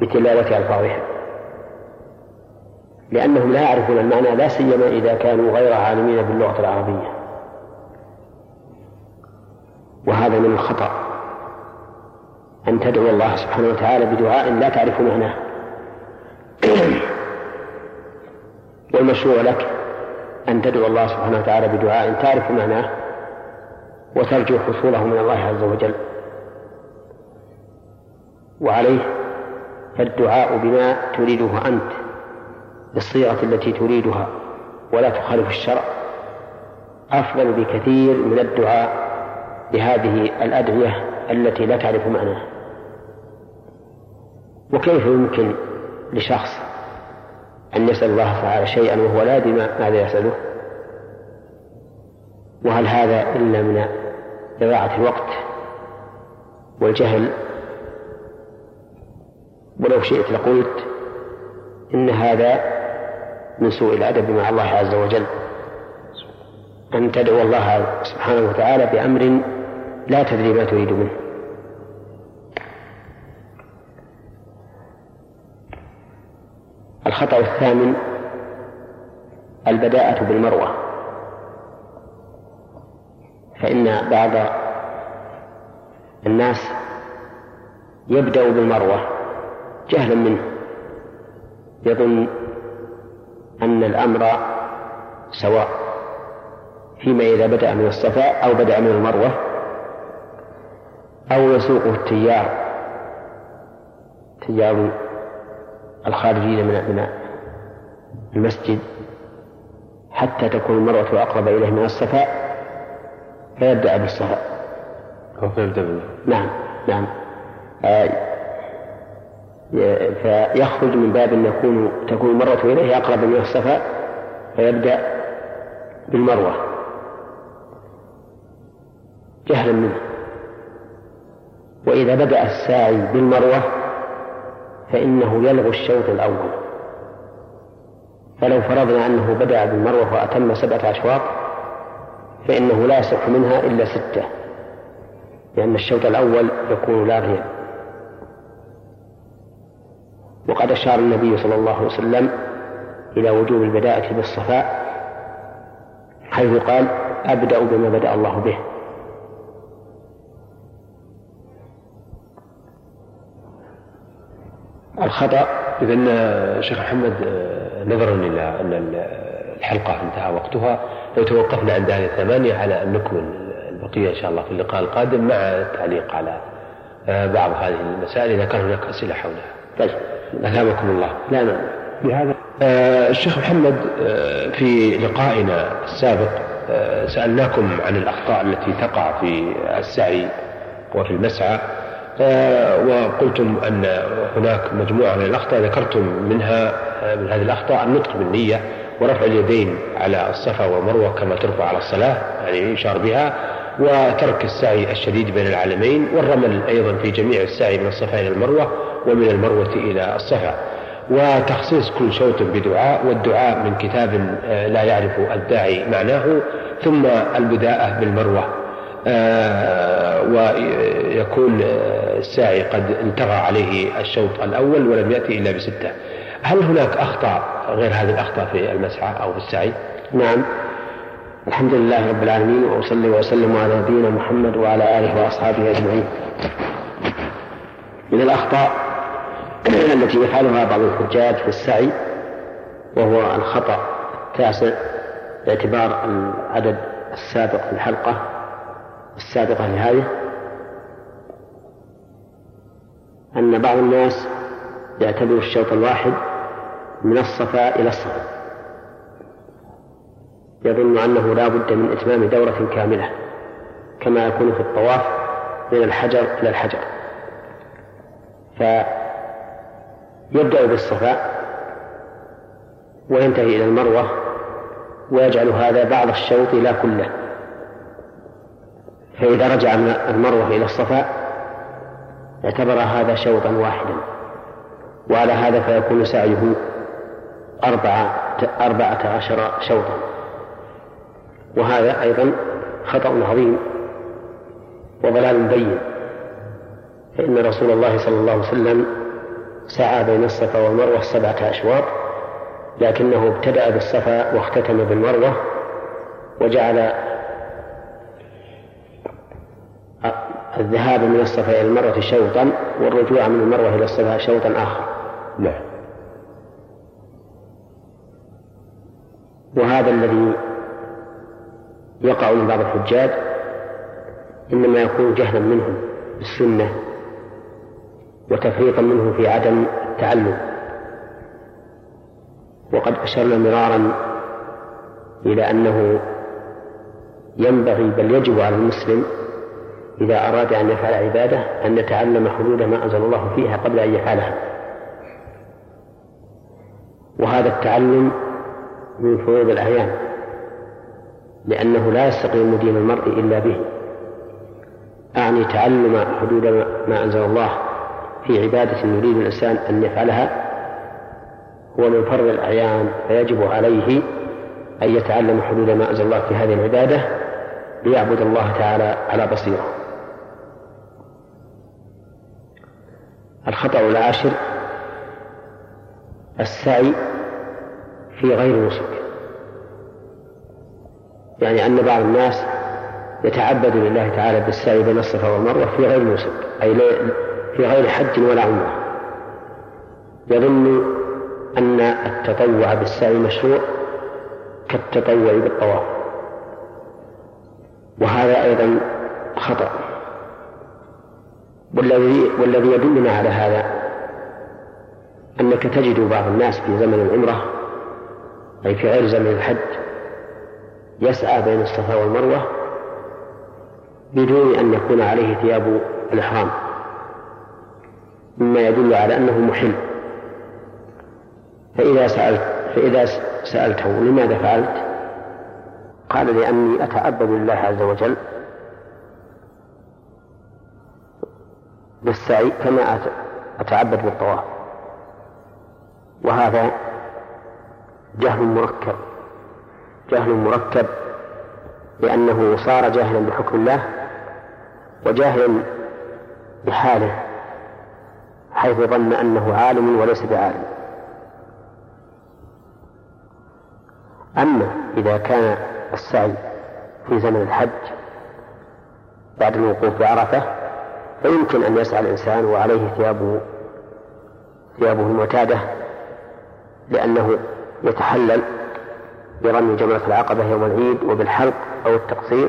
بتلاوة ألفاظها. لأنهم لا يعرفون المعنى لا سيما إذا كانوا غير عالمين باللغة العربية. وهذا من الخطأ. أن تدعو الله سبحانه وتعالى بدعاء لا تعرف معناه. والمشروع لك أن تدعو الله سبحانه وتعالى بدعاء تعرف معناه وترجو حصوله من الله عز وجل. وعليه فالدعاء بما تريده أنت بالصيغة التي تريدها ولا تخالف الشرع. أفضل بكثير من الدعاء بهذه الأدعية التي لا تعرف معناها. وكيف يمكن لشخص أن يسأل الله تعالى شيئا وهو لا يدري ماذا يسأله. وهل هذا إلا من إضاعة الوقت والجهل؟ ولو شئت لقلت إن هذا من سوء الأدب مع الله عز وجل. أن تدعو الله سبحانه وتعالى بأمر لا تدري ما تريد منه. الخطأ الثامن البداءة بالمروة. فإن بعض الناس يبدأ بالمروة جهلا منه. يظن أن الأمر سواء فيما إذا بدأ من الصفا أو بدأ من المروة أو يسوقه التيار. تيار الخارجين من من المسجد حتى تكون المروة أقرب إليه من الصفا فيبدأ بالصفا أو فيبدأ نعم نعم. آه فيخرج من باب أن يكون تكون المروة إليه أقرب من الصفا فيبدأ بالمروة. جهلا منه. وإذا بدأ الساعي بالمروة فإنه يلغو الشوط الأول. فلو فرضنا أنه بدأ بالمروة وأتم سبعة أشواط فإنه لا يصح منها إلا ستة لأن الشوط الأول يكون لاغيا وقد أشار النبي صلى الله عليه وسلم إلى وجوب البداءة بالصفاء حيث قال أبدأ بما بدأ الله به. الخطأ إذا شيخ محمد نظرا إلى أن الحلقة انتهى وقتها لو توقفنا عند هذه الثمانية على أن نكمل البقية إن شاء الله في اللقاء القادم مع التعليق على بعض هذه المسائل إذا كان هناك أسئلة حولها. طيب. أثابكم الله. لا لا. بهذا آه الشيخ محمد آه في لقائنا السابق آه سألناكم عن الأخطاء التي تقع في السعي وفي المسعى آه، وقلتم أن هناك مجموعة من الأخطاء ذكرتم منها آه، من هذه الأخطاء النطق بالنية ورفع اليدين على الصفا والمروة كما ترفع على الصلاة يعني يشار بها وترك السعي الشديد بين العالمين والرمل أيضا في جميع السعي من الصفا إلى المروة ومن المروة إلى الصفا. وتخصيص كل شوط بدعاء والدعاء من كتاب آه، لا يعرف الداعي معناه ثم البداءة بالمروة. ويكون الساعي قد انتهى عليه الشوط الأول ولم يأتي إلا بستة. هل هناك أخطاء غير هذه الأخطاء في المسعى أو في السعي؟ نعم. الحمد لله رب العالمين وأصلي وأسلم على نبينا محمد وعلى آله وأصحابه أجمعين. من الأخطاء التي يفعلها بعض الحجاج في السعي وهو الخطأ التاسع باعتبار العدد السابق في الحلقة. السابقة لهذه أن بعض الناس يعتبر الشوط الواحد من الصفا إلى الصفا يظن أنه لا بد من إتمام دورة كاملة كما يكون في الطواف من الحجر إلى الحجر. فيبدأ بالصفا وينتهي إلى المروة ويجعل هذا بعض الشوط لا كله. فإذا رجع المروة إلى الصفا اعتبر هذا شوطا واحدا وعلى هذا فيكون سعيه أربعة أربعة عشر شوطا. وهذا أيضا خطأ عظيم وضلال بين فإن رسول الله صلى الله عليه وسلم سعى بين الصفا والمروة سبعة أشواط لكنه ابتدأ بالصفا واختتم بالمروة وجعل الذهاب من الصفا إلى المروة شوطا والرجوع من المروة إلى الصفا شوطا آخر. نعم. وهذا الذي يقع من بعض الحجاج إنما يكون جهلا منهم بالسنة وتفريطا منه في عدم التعلم. وقد أشرنا مرارا إلى أنه ينبغي بل يجب على المسلم إذا أراد أن يفعل عبادة أن يتعلم حدود ما أنزل الله فيها قبل أن يفعلها. وهذا التعلم من فروض الأعيان لأنه لا يستقيم دين المرء إلا به. أعني تعلم حدود ما أنزل الله في عبادة يريد الإنسان أن يفعلها هو من فرض الأعيان فيجب عليه أن يتعلم حدود ما أنزل الله في هذه العبادة ليعبد الله تعالى على بصيرة. الخطأ العاشر السعي في غير نسك يعني أن بعض الناس يتعبد لله تعالى بالسعي بين الصفا والمروة في غير نسك أي في غير حج ولا عمرة. يظن أن التطوع بالسعي مشروع كالتطوع بالطواف. وهذا أيضا خطأ. والذي والذي يدلنا على هذا أنك تجد بعض الناس في زمن العمرة أي في غير زمن الحج يسعى بين الصفا والمروة بدون أن يكون عليه ثياب الإحرام مما يدل على أنه محل فإذا سألت فإذا سألته لماذا فعلت؟ قال لأني أتعبد لله عز وجل بالسعي كما أتعبد بالطواف. وهذا جهل مركب. جهل مركب لأنه صار جاهلا بحكم الله وجاهلا بحاله حيث ظن أنه عالم وليس بعالم. أما إذا كان السعي في زمن الحج بعد الوقوف بعرفة فيمكن أن يسعى الإنسان وعليه ثيابه ثيابه المعتادة لأنه يتحلل برمي جمرة العقبة يوم العيد وبالحلق أو التقصير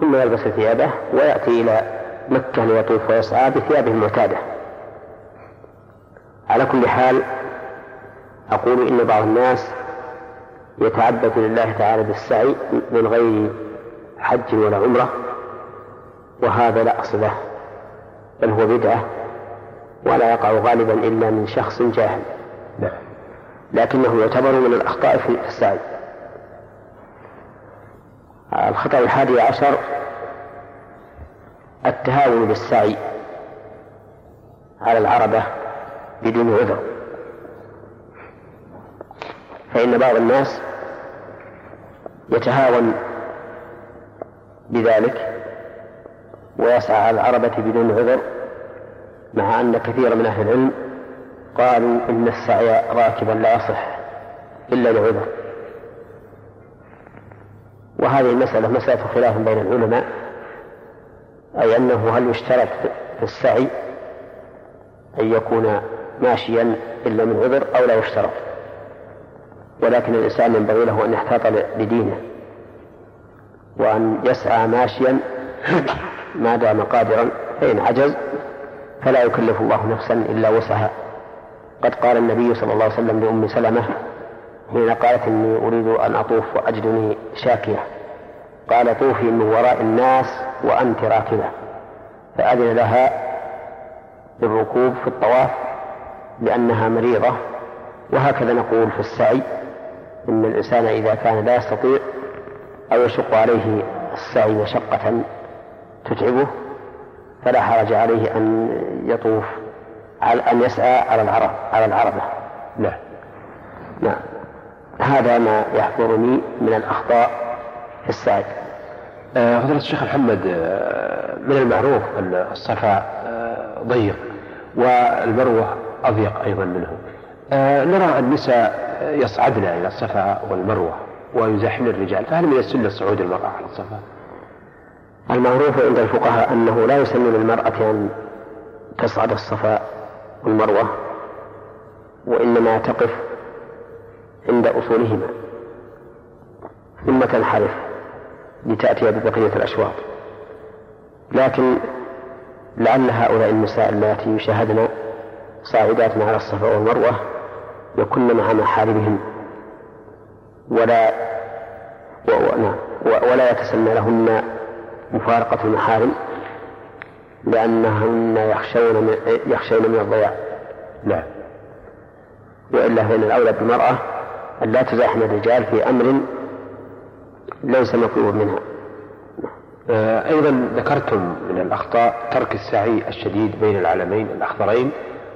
ثم يلبس ثيابه ويأتي إلى مكة ليطوف ويسعى بثيابه المعتادة. على كل حال أقول إن بعض الناس يتعبد لله تعالى بالسعي من غير حج ولا عمرة وهذا لا أصل له. بل هو بدعة ولا يقع غالبا إلا من شخص جاهل. نعم. لكنه يعتبر من الأخطاء في السعي الخطأ الحادي عشر التهاون بالسعي على العربة بدون عذر. فإن بعض الناس يتهاون بذلك ويسعى على العربة بدون عذر. مع أن كثير من أهل العلم قالوا إن السعي راكبا لا يصح إلا لعذر وهذه المسألة مسألة خلاف بين العلماء أي أنه هل يشترط في السعي أن يكون ماشيا إلا من عذر أو لا يشترط؟ ولكن الإنسان ينبغي له أن يحتاط لدينه وأن يسعى ماشيا ما دام قادرا فإن عجز فلا يكلف الله نفسا إلا وسعها. قد قال النبي صلى الله عليه وسلم لأم سلمة حين قالت إني أريد أن أطوف وأجدني شاكية. قال طوفي من وراء الناس وأنت راكبة. فأذن لها بالركوب في الطواف لأنها مريضة. وهكذا نقول في السعي إن الإنسان إذا كان لا يستطيع أو يشق عليه السعي مشقة تتعبه. فلا حرج عليه أن يطوف على أن يسعى على العرب على العربة. نعم. نعم. هذا ما يحضرني من الأخطاء في السعي. آه، فضيلة الشيخ محمد آه، من المعروف أن الصفا آه، ضيق والمروة أضيق أيضا منه. نرى النساء يصعدن إلى الصفا والمروة ويزاحمن الرجال فهل من السنة صعود المرأة على الصفا؟ المعروف عند الفقهاء أنه لا يسن للمرأة أن تصعد الصفا والمروة وإنما تقف عند أصولهما ثم تنحرف لتأتي ببقية الأشواط. لكن لعل هؤلاء النساء اللاتي يشاهدن صاعدات على الصفا والمروة يكن مع محارمهن ولا و... نعم ولا يتسنى لهن مفارقة المحارم لأنهن يخشون من يخشون من الضياع. نعم. وإلا فإن الأولى بالمرأة أن لا تزاحم الرجال في أمر ليس مطلوبا منها. آه، أيضا ذكرتم من الأخطاء ترك السعي الشديد بين العلمين الأخضرين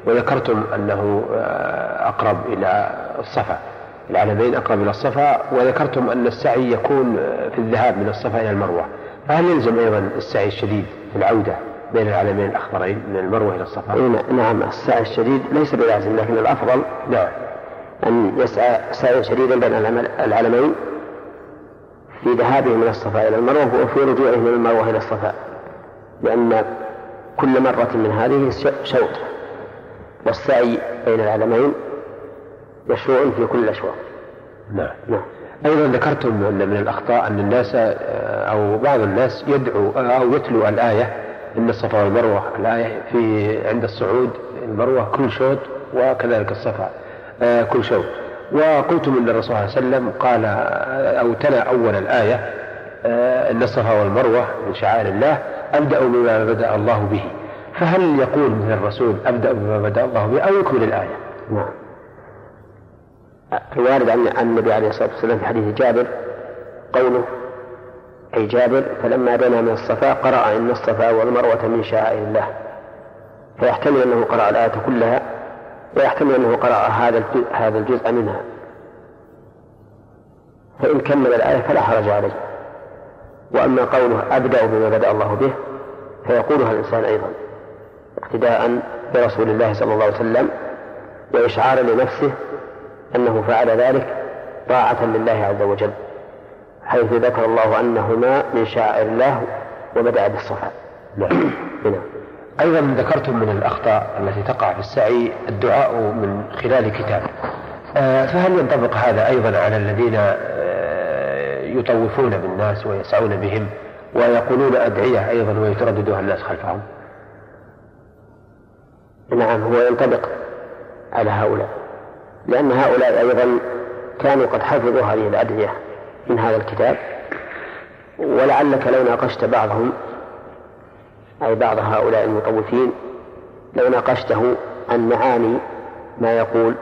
وذكرتم أنه آه، أقرب إلى الصفا. العلمين أقرب إلى الصفا وذكرتم أن السعي يكون في الذهاب من الصفا إلى المروة. فهل يلزم أيضا السعي الشديد في العودة بين العلمين الأخضرين من المروة إلى الصفا؟ نعم السعي الشديد ليس بلازم لكن الأفضل نعم. أن يسعى سعيا شديدا بين العلمين في ذهابه من الصفا إلى المروة وفي رجوعه من المروة إلى الصفا. لأن كل مرة من هذه شوط والسعي بين العلمين مشروع في كل الأشواط نعم. نعم. أيضا ذكرتم أن من الأخطاء أن الناس آه، أو بعض الناس يدعو أو يتلو الآية إن الصفا والمروة الآية في عند الصعود المروة كل شوط وكذلك الصفا آه، كل شوط. وقلتم أن الرسول صلى الله عليه وسلم قال آه، أو تلا أول الآية إن الصفا والمروة من شعائر الله أبدأ بما بدأ الله به. فهل يقول من الرسول أبدأ بما بدأ الله به أو يكمل الآية؟ نعم. الوارد عن النبي عليه الصلاة والسلام في حديث جابر قوله أي جابر فلما دنا من الصفا قرأ إن الصفا والمروة من شعائر الله. فيحتمل أنه قرأ الآية كلها ويحتمل أنه قرأ هذا هذا الجزء منها. فإن كمل الآية فلا حرج عليه. وأما قوله أبدأ بما بدأ الله به فيقولها الإنسان أيضا اقتداء برسول الله صلى الله عليه وسلم وإشعارا لنفسه أنه فعل ذلك طاعة لله عز وجل حيث ذكر الله أنهما من شعائر الله وبدأ بالصفا نعم. أيضا ذكرتم من الأخطاء التي تقع في السعي الدعاء من خلال كتاب. آه، فهل ينطبق هذا أيضا على الذين آه، يطوفون بالناس ويسعون بهم ويقولون أدعية أيضا ويترددها الناس خلفهم؟ نعم هو ينطبق على هؤلاء. لأن هؤلاء أيضا كانوا قد حفظوا هذه الأدعية من هذا الكتاب ولعلك لو ناقشت بعضهم أي بعض هؤلاء المطوفين لو ناقشته عن معاني ما يقول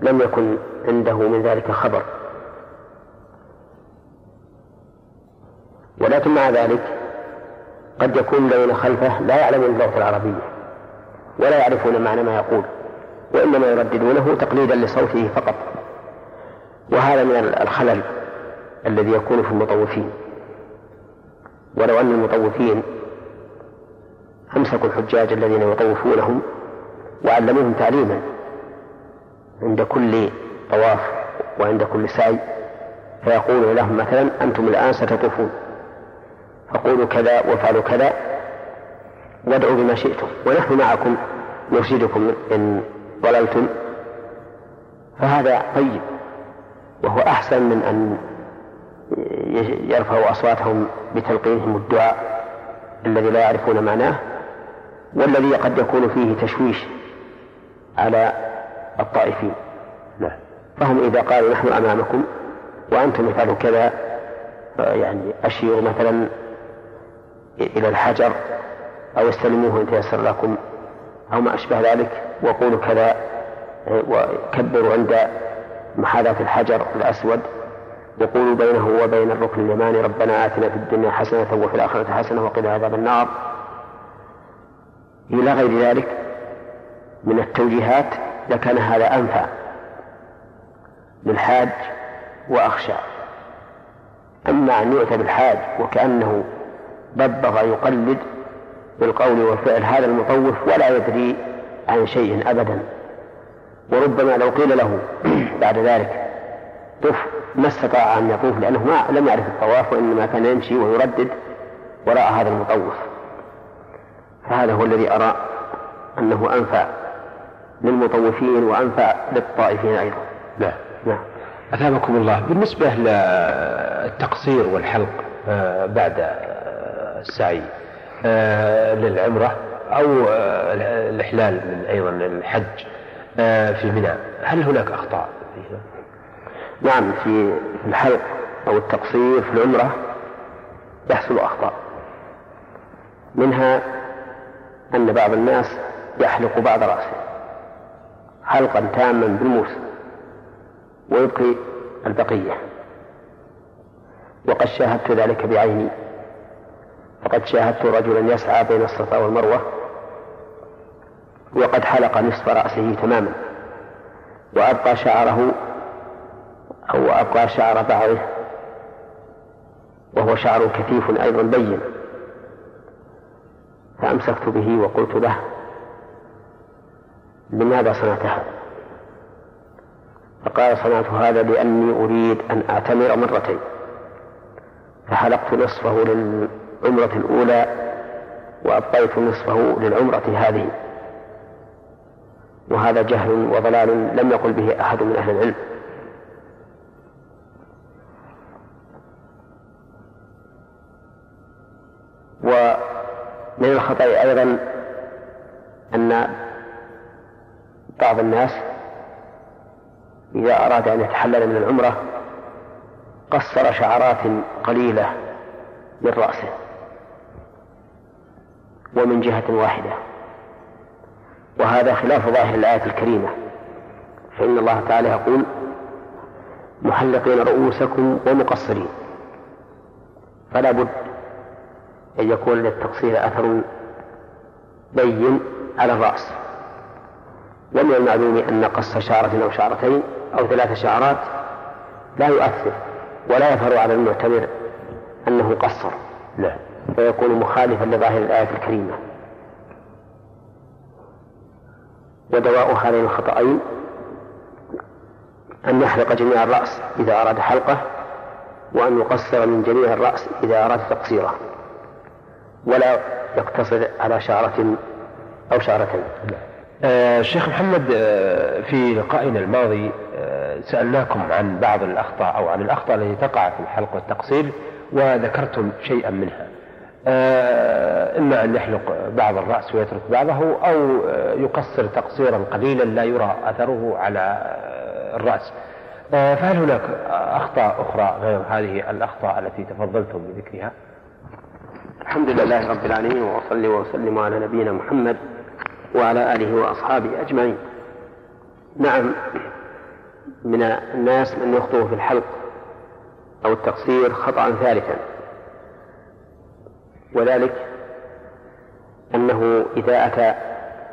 لم يكن عنده من ذلك خبر. ولكن مع ذلك قد يكون الذين خلفه لا يعلمون اللغة العربية ولا يعرفون معنى ما يقول. وإنما يرددونه تقليدا لصوته فقط. وهذا من الخلل الذي يكون في المطوفين. ولو أن المطوفين أمسكوا الحجاج الذين يطوفونهم وعلموهم تعليما عند كل طواف وعند كل سعي فيقول لهم مثلا أنتم الآن ستطوفون. فقولوا كذا وافعلوا كذا وادعوا بما شئتم. ونحن معكم نرشدكم إن ضللتم؟ فهذا طيب. وهو أحسن من أن يرفعوا أصواتهم بتلقينهم الدعاء الذي لا يعرفون معناه والذي قد يكون فيه تشويش على الطائفين. نعم. فهم إذا قالوا نحن أمامكم وأنتم افعلوا كذا يعني أشيروا مثلا إلى الحجر أو استلموه إن تيسر لكم أو ما أشبه ذلك وقولوا كذا وكبروا عند محاذاة الحجر الأسود. وقولوا بينه وبين الركن اليماني ربنا آتنا في الدنيا حسنة وفي الآخرة حسنة وقنا عذاب النار. إلى غير ذلك من التوجيهات لكان هذا أنفع للحاج وأخشى. أما أن يؤتى بالحاج وكأنه ضبغ يقلد بالقول والفعل هذا المطوف ولا يدري عن شيء أبدا. وربما لو قيل له بعد ذلك طف ما استطاع أن يطوف لأنه ما لم يعرف الطواف وإنما كان يمشي ويردد وراء هذا المطوف. فهذا هو الذي أرى أنه أنفع للمطوفين وأنفع للطائفين أيضا. نعم نعم. أثابكم الله. بالنسبة للتقصير والحلق آه، بعد السعي آه، للعمرة أو آه، الإحلال من أيضا الحج آه، في منى. هل هناك أخطاء؟ فيها؟ نعم في الحلق أو التقصير في العمرة يحصل أخطاء. منها أن بعض الناس يحلق بعض رأسه حلقا تاما بالموس ويبقي البقية. وقد شاهدت ذلك بعيني. فقد شاهدت رجلا يسعى بين الصفا والمروة وقد حلق نصف رأسه تماما وأبقى شعره أو أبقى شعر بعضه وهو شعر كثيف أيضا بين فأمسكت به وقلت له لماذا صنعت هذا؟ فقال صنعت هذا لأني أريد أن أعتمر مرتين فحلقت نصفه للعمرة الأولى وأبقيت نصفه للعمرة هذه. وهذا جهل وضلال لم يقل به أحد من أهل العلم. ومن الخطأ أيضا أن بعض الناس إذا أراد أن يتحلل من العمرة قصر شعرات قليلة من رأسه. ومن جهة واحدة. وهذا خلاف ظاهر الآية الكريمة. فإن الله تعالى يقول محلقين رؤوسكم ومقصرين. فلا بد أن يكون للتقصير أثر بين على الرأس. ومن المعلوم أن قص شعرة أو شعرتين أو ثلاث شعرات لا يؤثر ولا يظهر على المعتبر أنه قصر. لا. فيكون مخالفا لظاهر الآية الكريمة. ودواء هذين الخطأين أن يحلق جميع الرأس إذا أراد حلقه وأن يقصر من جميع الرأس إذا أراد تقصيره. ولا يقتصر على شعرة أو شعرتين آه شيخ محمد آه في لقائنا الماضي آه سألناكم عن بعض الأخطاء أو عن الأخطاء التي تقع في الحلق والتقصير وذكرتم شيئا منها. إما أن يحلق بعض الرأس ويترك بعضه أو آه يقصر تقصيرا قليلا لا يرى أثره على آه الرأس. فهل هناك أخطاء أخرى غير هذه الأخطاء التي تفضلتم بذكرها؟ الحمد لله رب العالمين وأصلي وأسلم على نبينا محمد وعلى آله وأصحابه أجمعين. نعم من الناس من يخطئ في الحلق أو التقصير خطأ ثالثا. وذلك أنه إذا أتى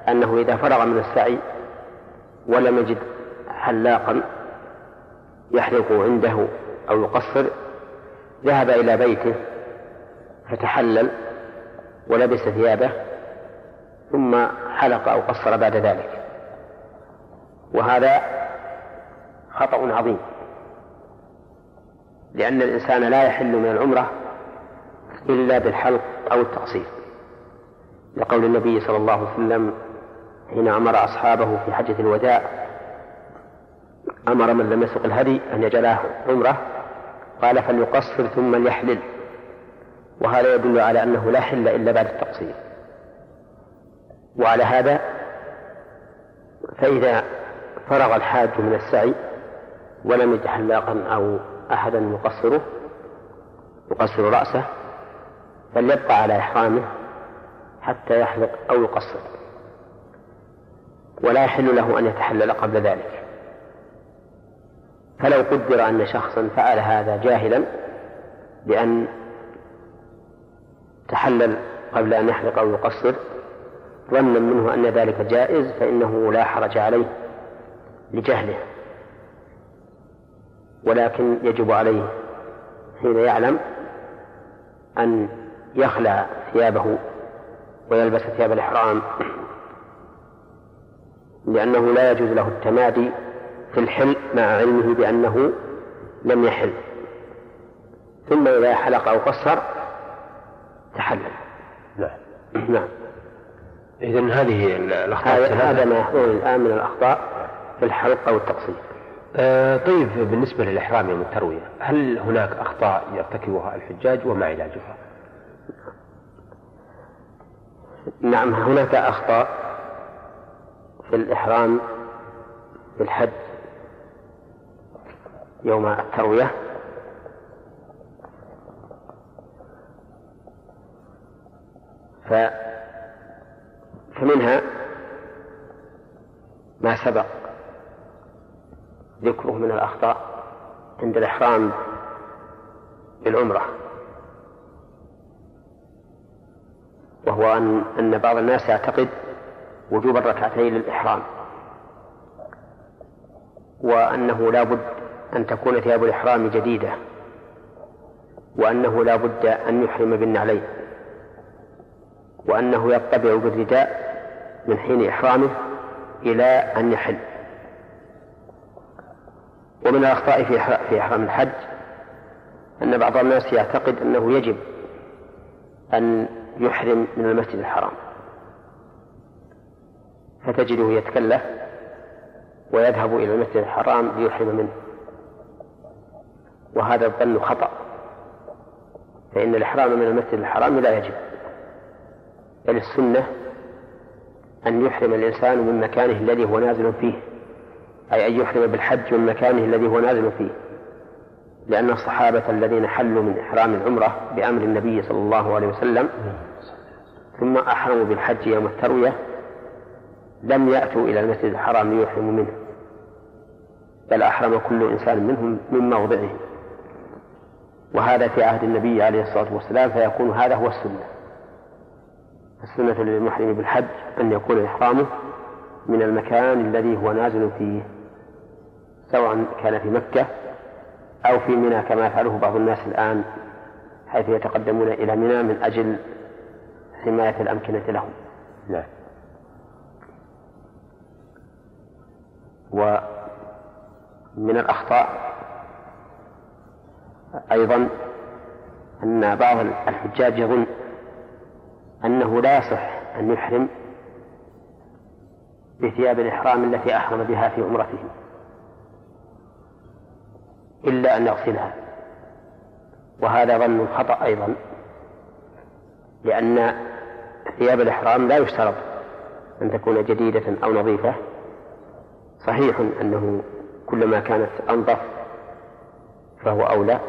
أنه إذا فرغ من السعي ولم يجد حلاقا يحلق عنده أو يقصر ذهب إلى بيته فتحلل ولبس ثيابه ثم حلق أو قصر بعد ذلك. وهذا خطأ عظيم لأن الإنسان لا يحل من العمرة إلا بالحلق أو التقصير. لقول النبي صلى الله عليه وسلم حين أمر أصحابه في حجة الوداع أمر من لم يسق الهدي أن يجعله عمرة قال فليقصر ثم ليحلل. وهذا يدل على أنه لا حل إلا بعد التقصير. وعلى هذا فإذا فرغ الحاج من السعي ولم يجد حلاقا أو أحدا يقصره يقصر رأسه فليبقى على إحرامه حتى يحلق أو يقصر ولا يحل له أن يتحلل قبل ذلك. فلو قدر أن شخصا فعل هذا جاهلا بأن تحلل قبل أن يحلق أو يقصر ظنا منه أن ذلك جائز فإنه لا حرج عليه لجهله. ولكن يجب عليه حين يعلم أن يخلع ثيابه ويلبس ثياب الإحرام. لأنه لا يجوز له التمادي في الحل مع علمه بأنه لم يحل. ثم إذا حلق أو قصر تحلل. نعم. نعم. إذا هذه الأخطاء هذا ما يحضر الآن من الأخطاء في الحلق أو التقصير. آه طيب بالنسبة للإحرام يوم التروية هل هناك أخطاء يرتكبها الحجاج وما علاجها؟ نعم هناك أخطاء في الإحرام بالحج يوم التروية. ف فمنها ما سبق ذكره من الأخطاء عند الإحرام بالعمرة. وهو أن أن بعض الناس يعتقد وجوب الركعتين للإحرام. وأنه لا بد أن تكون ثياب الإحرام جديدة. وأنه لا بد أن يحرم بالنعلين. وأنه يطبع بالرداء من حين إحرامه إلى أن يحل. ومن الأخطاء في إحرام الحج أن بعض الناس يعتقد أنه يجب أن يحرم من المسجد الحرام. فتجده يتكلف ويذهب إلى المسجد الحرام ليحرم منه. وهذا الظن خطأ. فإن الإحرام من المسجد الحرام لا يجب. بل السنة أن يحرم الإنسان من مكانه الذي هو نازل فيه. أي أن يحرم بالحج من مكانه الذي هو نازل فيه. لأن الصحابة الذين حلوا من إحرام العمرة بأمر النبي صلى الله عليه وسلم ثم أحرموا بالحج يوم التروية لم يأتوا إلى المسجد الحرام ليحرموا منه بل أحرم كل إنسان منهم من موضعه. وهذا في عهد النبي عليه الصلاة والسلام فيكون هذا هو السنة. السنة للمحرم بالحج أن يكون إحرامه من المكان الذي هو نازل فيه سواء كان في مكة أو في منى كما يفعله بعض الناس الآن حيث يتقدمون إلى منى من أجل حماية الأمكنة لهم. نعم. ومن الأخطاء أيضا أن بعض الحجاج يظن أنه لا يصح أن يحرم بثياب الإحرام التي أحرم بها في عمرته إلا أن يغسلها. وهذا ظن خطأ أيضا لأن ثياب الإحرام لا يشترط أن تكون جديدة أو نظيفة. صحيح أنه كلما كانت أنظف فهو أولى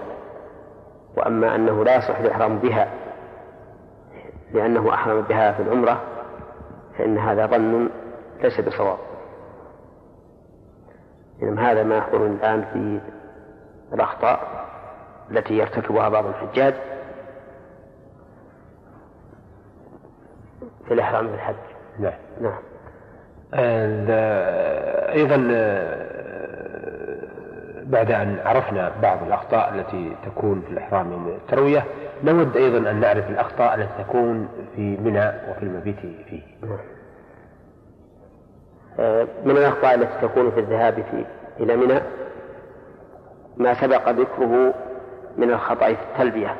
وأما أنه لا يصح الإحرام بها لأنه أحرم بها في العمرة فإن هذا ظن ليس بصواب. إنما هذا ما يحضر الآن في الأخطاء التي يرتكبها بعض الحجاج في الإحرام بالحج. نعم. نعم. أيضا بعد أن عرفنا بعض الأخطاء التي تكون في الإحرام يوم التروية نود أيضا أن نعرف الأخطاء التي تكون في منى وفي المبيت فيه. آه، من الأخطاء التي تكون في الذهاب في إلى منى؟ ما سبق ذكره من الخطأ في التلبية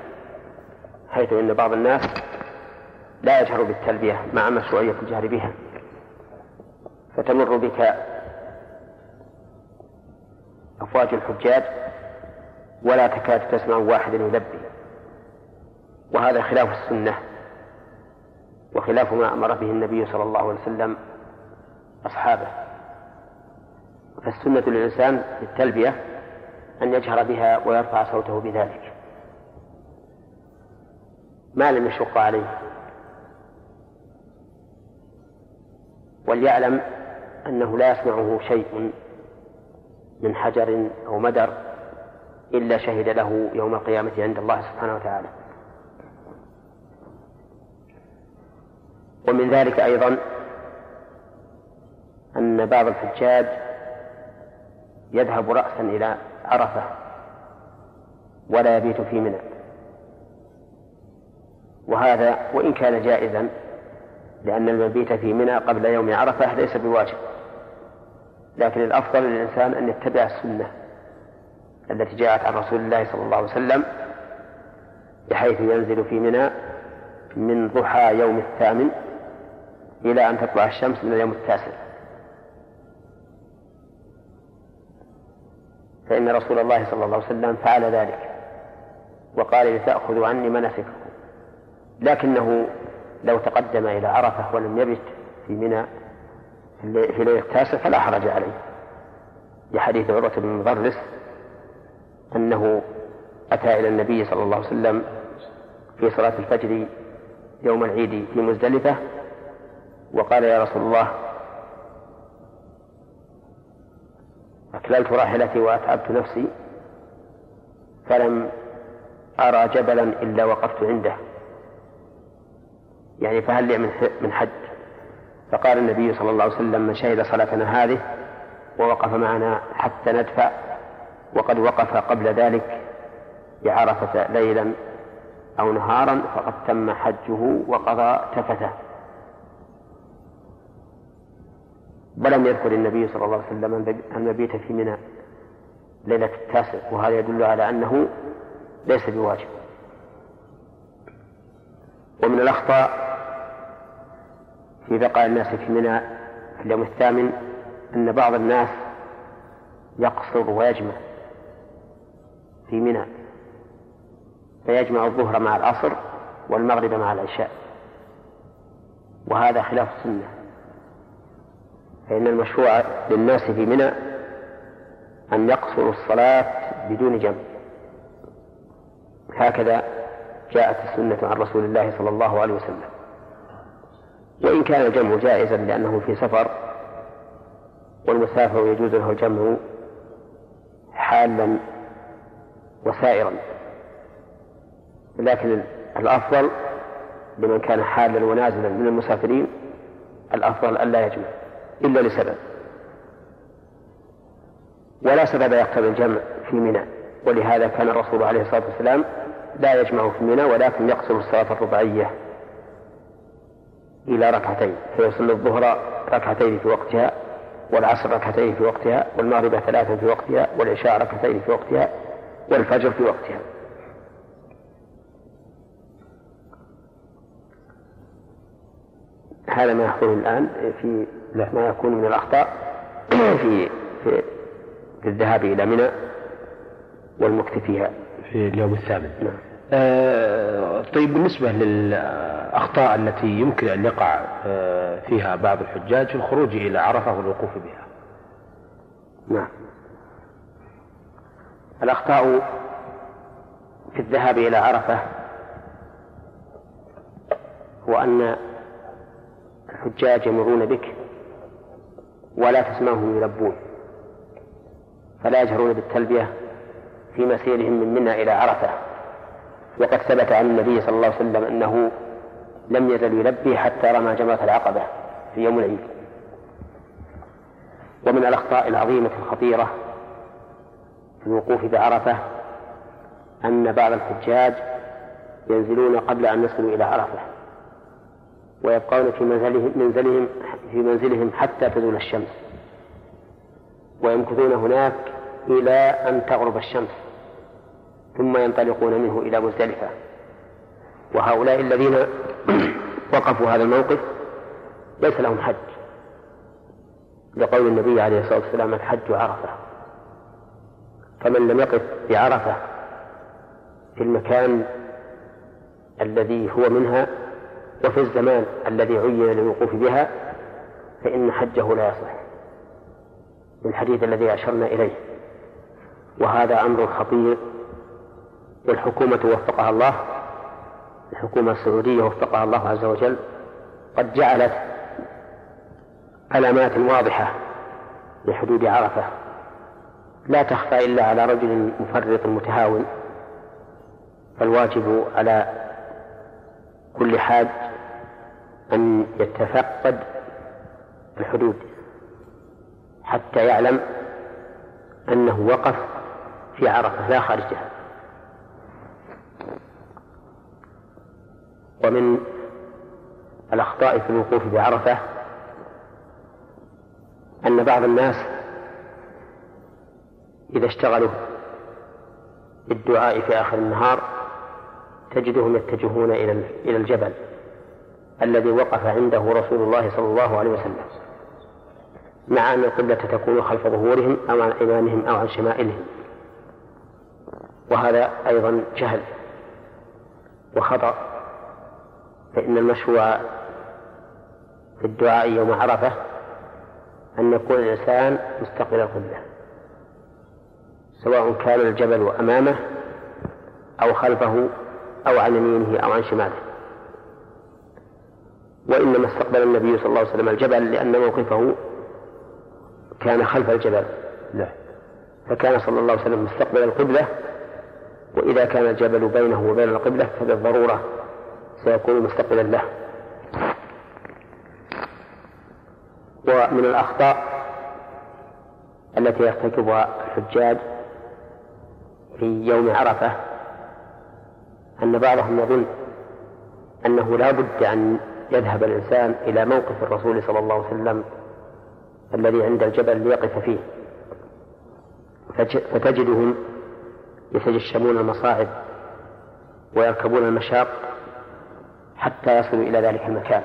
حيث أن بعض الناس لا يجهر بالتلبية مع مشروعية الجهر بها فتمر بك أفواج الحجاج ولا تكاد تسمع واحد يلبي وهذا خلاف السنة وخلاف ما أمر به النبي صلى الله عليه وسلم أصحابه. فالسنة للإنسان في التلبية أن يجهر بها ويرفع صوته بذلك. ما لم يشق عليه. وليعلم أنه لا يسمعه شيء من حجر أو مدر إلا شهد له يوم القيامة عند الله سبحانه وتعالى. ومن ذلك أيضا أن بعض الحجاج يذهب رأسا إلى عرفة ولا يبيت في منى. وهذا وإن كان جائزا لأن المبيت في منى قبل يوم عرفة ليس بواجب. لكن الأفضل للإنسان أن يتبع السنة التي جاءت عن رسول الله صلى الله عليه وسلم بحيث ينزل في منى من ضحى يوم الثامن إلى أن تطلع الشمس من اليوم التاسع. فإن رسول الله صلى الله عليه وسلم فعل ذلك وقال لتأخذوا عني مناسككم. لكنه لو تقدم إلى عرفة ولم يبت في منى في ليلة التاسع فلا حرج عليه. لحديث عروة بن مضرس أنه أتى إلى النبي صلى الله عليه وسلم في صلاة الفجر يوم العيد في مزدلفة وقال يا رسول الله أكللت راحلتي وأتعبت نفسي فلم أرى جبلا إلا وقفت عنده. يعني فهل لي من حج؟ فقال النبي صلى الله عليه وسلم من شهد صلاتنا هذه ووقف معنا حتى ندفع وقد وقف قبل ذلك بعرفة ليلا أو نهارا فقد تم حجه وقضى تفته ولم يذكر النبي صلى الله عليه وسلم المبيت في منى. ليلة التاسع وهذا يدل على أنه ليس بواجب. ومن الأخطاء في بقاء الناس في منى في اليوم الثامن أن بعض الناس يقصر ويجمع في منى. فيجمع الظهر مع العصر والمغرب مع العشاء. وهذا خلاف السنة. فإن المشروع للناس في منى أن يقصروا الصلاة بدون جمع. هكذا جاءت السنة عن رسول الله صلى الله عليه وسلم. وإن كان الجمع جائزا لأنه في سفر والمسافر يجوز له الجمع حالا وسائرا. لكن الأفضل لمن كان حالا ونازلا من المسافرين الأفضل ألا يجمع. إلا لسبب. ولا سبب يقتضي الجمع في منى ولهذا كان الرسول عليه الصلاة والسلام لا يجمع في منى ولكن يقصر الصلاة الرباعية إلى ركعتين فيصلي الظهر ركعتين في وقتها والعصر ركعتين في وقتها والمغرب ثلاثا في وقتها والعشاء ركعتين في وقتها والفجر في وقتها. هذا ما يحصل الآن في ما يكون من الأخطاء في في, في الذهاب إلى منى والمكث فيها. في اليوم الثامن. نعم. آه طيب بالنسبة للأخطاء التي يمكن أن يقع آه فيها بعض الحجاج في الخروج إلى عرفة والوقوف بها. نعم. الأخطاء في الذهاب إلى عرفة هو أن الحجاج يمرون بك. ولا تسمعهم يلبون فلا يجهرون بالتلبية في مسيرهم من منى إلى عرفة. وقد ثبت عن النبي صلى الله عليه وسلم أنه لم يزل يلبي حتى رمى جمرة العقبة في يوم العيد. ومن الأخطاء العظيمة الخطيرة في الوقوف بعرفة أن بعض الحجاج ينزلون قبل أن يصلوا إلى عرفة. ويبقون في منزلهم, منزلهم في منزلهم حتى تزول الشمس. ويمكثون هناك إلى أن تغرب الشمس. ثم ينطلقون منه إلى مزدلفة. وهؤلاء الذين وقفوا هذا الموقف ليس لهم حج. لقول النبي عليه الصلاة والسلام الحج عرفة. فمن لم يقف بعرفة في المكان الذي هو منها وفي الزمان الذي عين للوقوف بها فإن حجه لا يصح. بالحديث الذي أشرنا إليه. وهذا أمر خطير. والحكومة وفقها الله. الحكومة السعودية وفقها الله عز وجل. قد جعلت علامات واضحة لحدود عرفة. لا تخفى إلا على رجل مفرط متهاون. فالواجب على كل حاج أن يتفقد الحدود حتى يعلم أنه وقف في عرفة لا خارجها ومن الأخطاء في الوقوف بعرفة أن بعض الناس إذا اشتغلوا بالدعاء في آخر النهار تجدهم يتجهون إلى الجبل. الذي وقف عنده رسول الله صلى الله عليه وسلم. مع أن القبلة تكون خلف ظهورهم أو عن أيمانهم أو عن شمائلهم. وهذا أيضا جهل وخطأ فإن المشروع في الدعاء يوم عرفة أن يكون الإنسان مستقبل القبلة سواء كان الجبل أمامه أو خلفه أو عن يمينه أو عن شماله. وإنما استقبل النبي صلى الله عليه وسلم الجبل لأن موقفه كان خلف الجبل. لا. فكان صلى الله عليه وسلم مستقبل القبلة وإذا كان الجبل بينه وبين القبلة فبالضرورة سيكون مستقبلا له. ومن الأخطاء التي يرتكبها الحجاج في يوم عرفة أن بعضهم يظن أنه لا بد أن يذهب الإنسان إلى موقف الرسول صلى الله عليه وسلم الذي عند الجبل ليقف فيه. فتجدهم يتجشمون المصاعب ويركبون المشاق حتى يصلوا إلى ذلك المكان.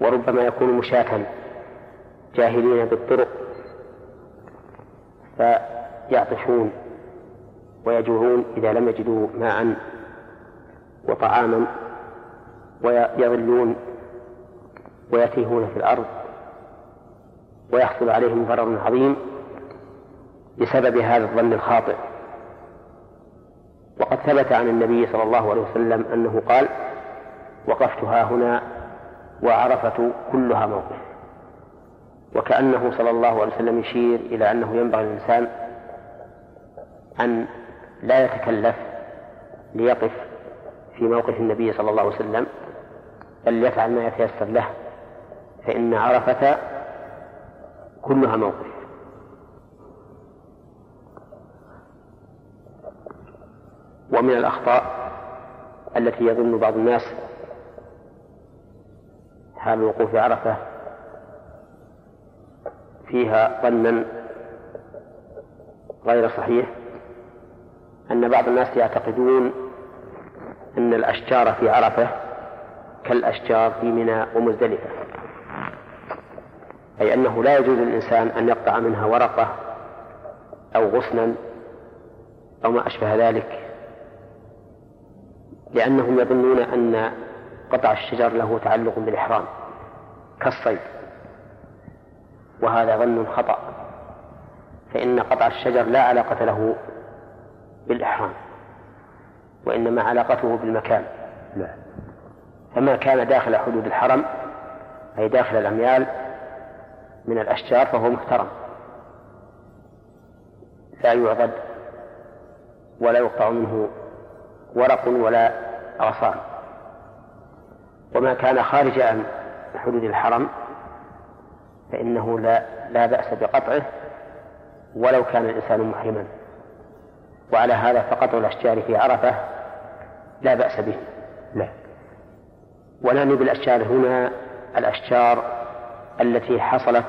وربما يكون مشاة جاهلين بالطرق فيعطشون ويجوعون إذا لم يجدوا ماء وطعاما. ويظلون ويتيهون في الأرض ويحصل عليهم ضرر عظيم بسبب هذا الظن الخاطئ. وقد ثبت عن النبي صلى الله عليه وسلم أنه قال وقفت ها هنا وعرفة كلها موقف. وكأنه صلى الله عليه وسلم يشير إلى أنه ينبغي للإنسان أن لا يتكلف ليقف في موقف النبي صلى الله عليه وسلم بل يفعل ما يتيسر له فإن عرفة كلها موقف. ومن الأخطاء التي يظن بعض الناس حال الوقوف عرفة فيها ظنا غير صحيح أن بعض الناس يعتقدون أن الأشجار في عرفة كالأشجار في منى ومزدلفة. أي أنه لا يجوز للإنسان أن يقطع منها ورقة أو غصنا أو ما أشبه ذلك لأنهم يظنون أن قطع الشجر له تعلق بالإحرام كالصيد. وهذا ظن خطأ فإن قطع الشجر لا علاقة له بالإحرام وإنما علاقته بالمكان. لا. فما كان داخل حدود الحرم أي داخل الأميال من الأشجار فهو محترم. لا يعضد ولا يقطع منه ورق ولا أغصان. وما كان خارج عن حدود الحرم فإنه لا لا بأس بقطعه ولو كان الإنسان محرما. وعلى هذا فقطع الأشجار في عرفة لا بأس به. لا. ونعني بالأشجار هنا الأشجار التي حصلت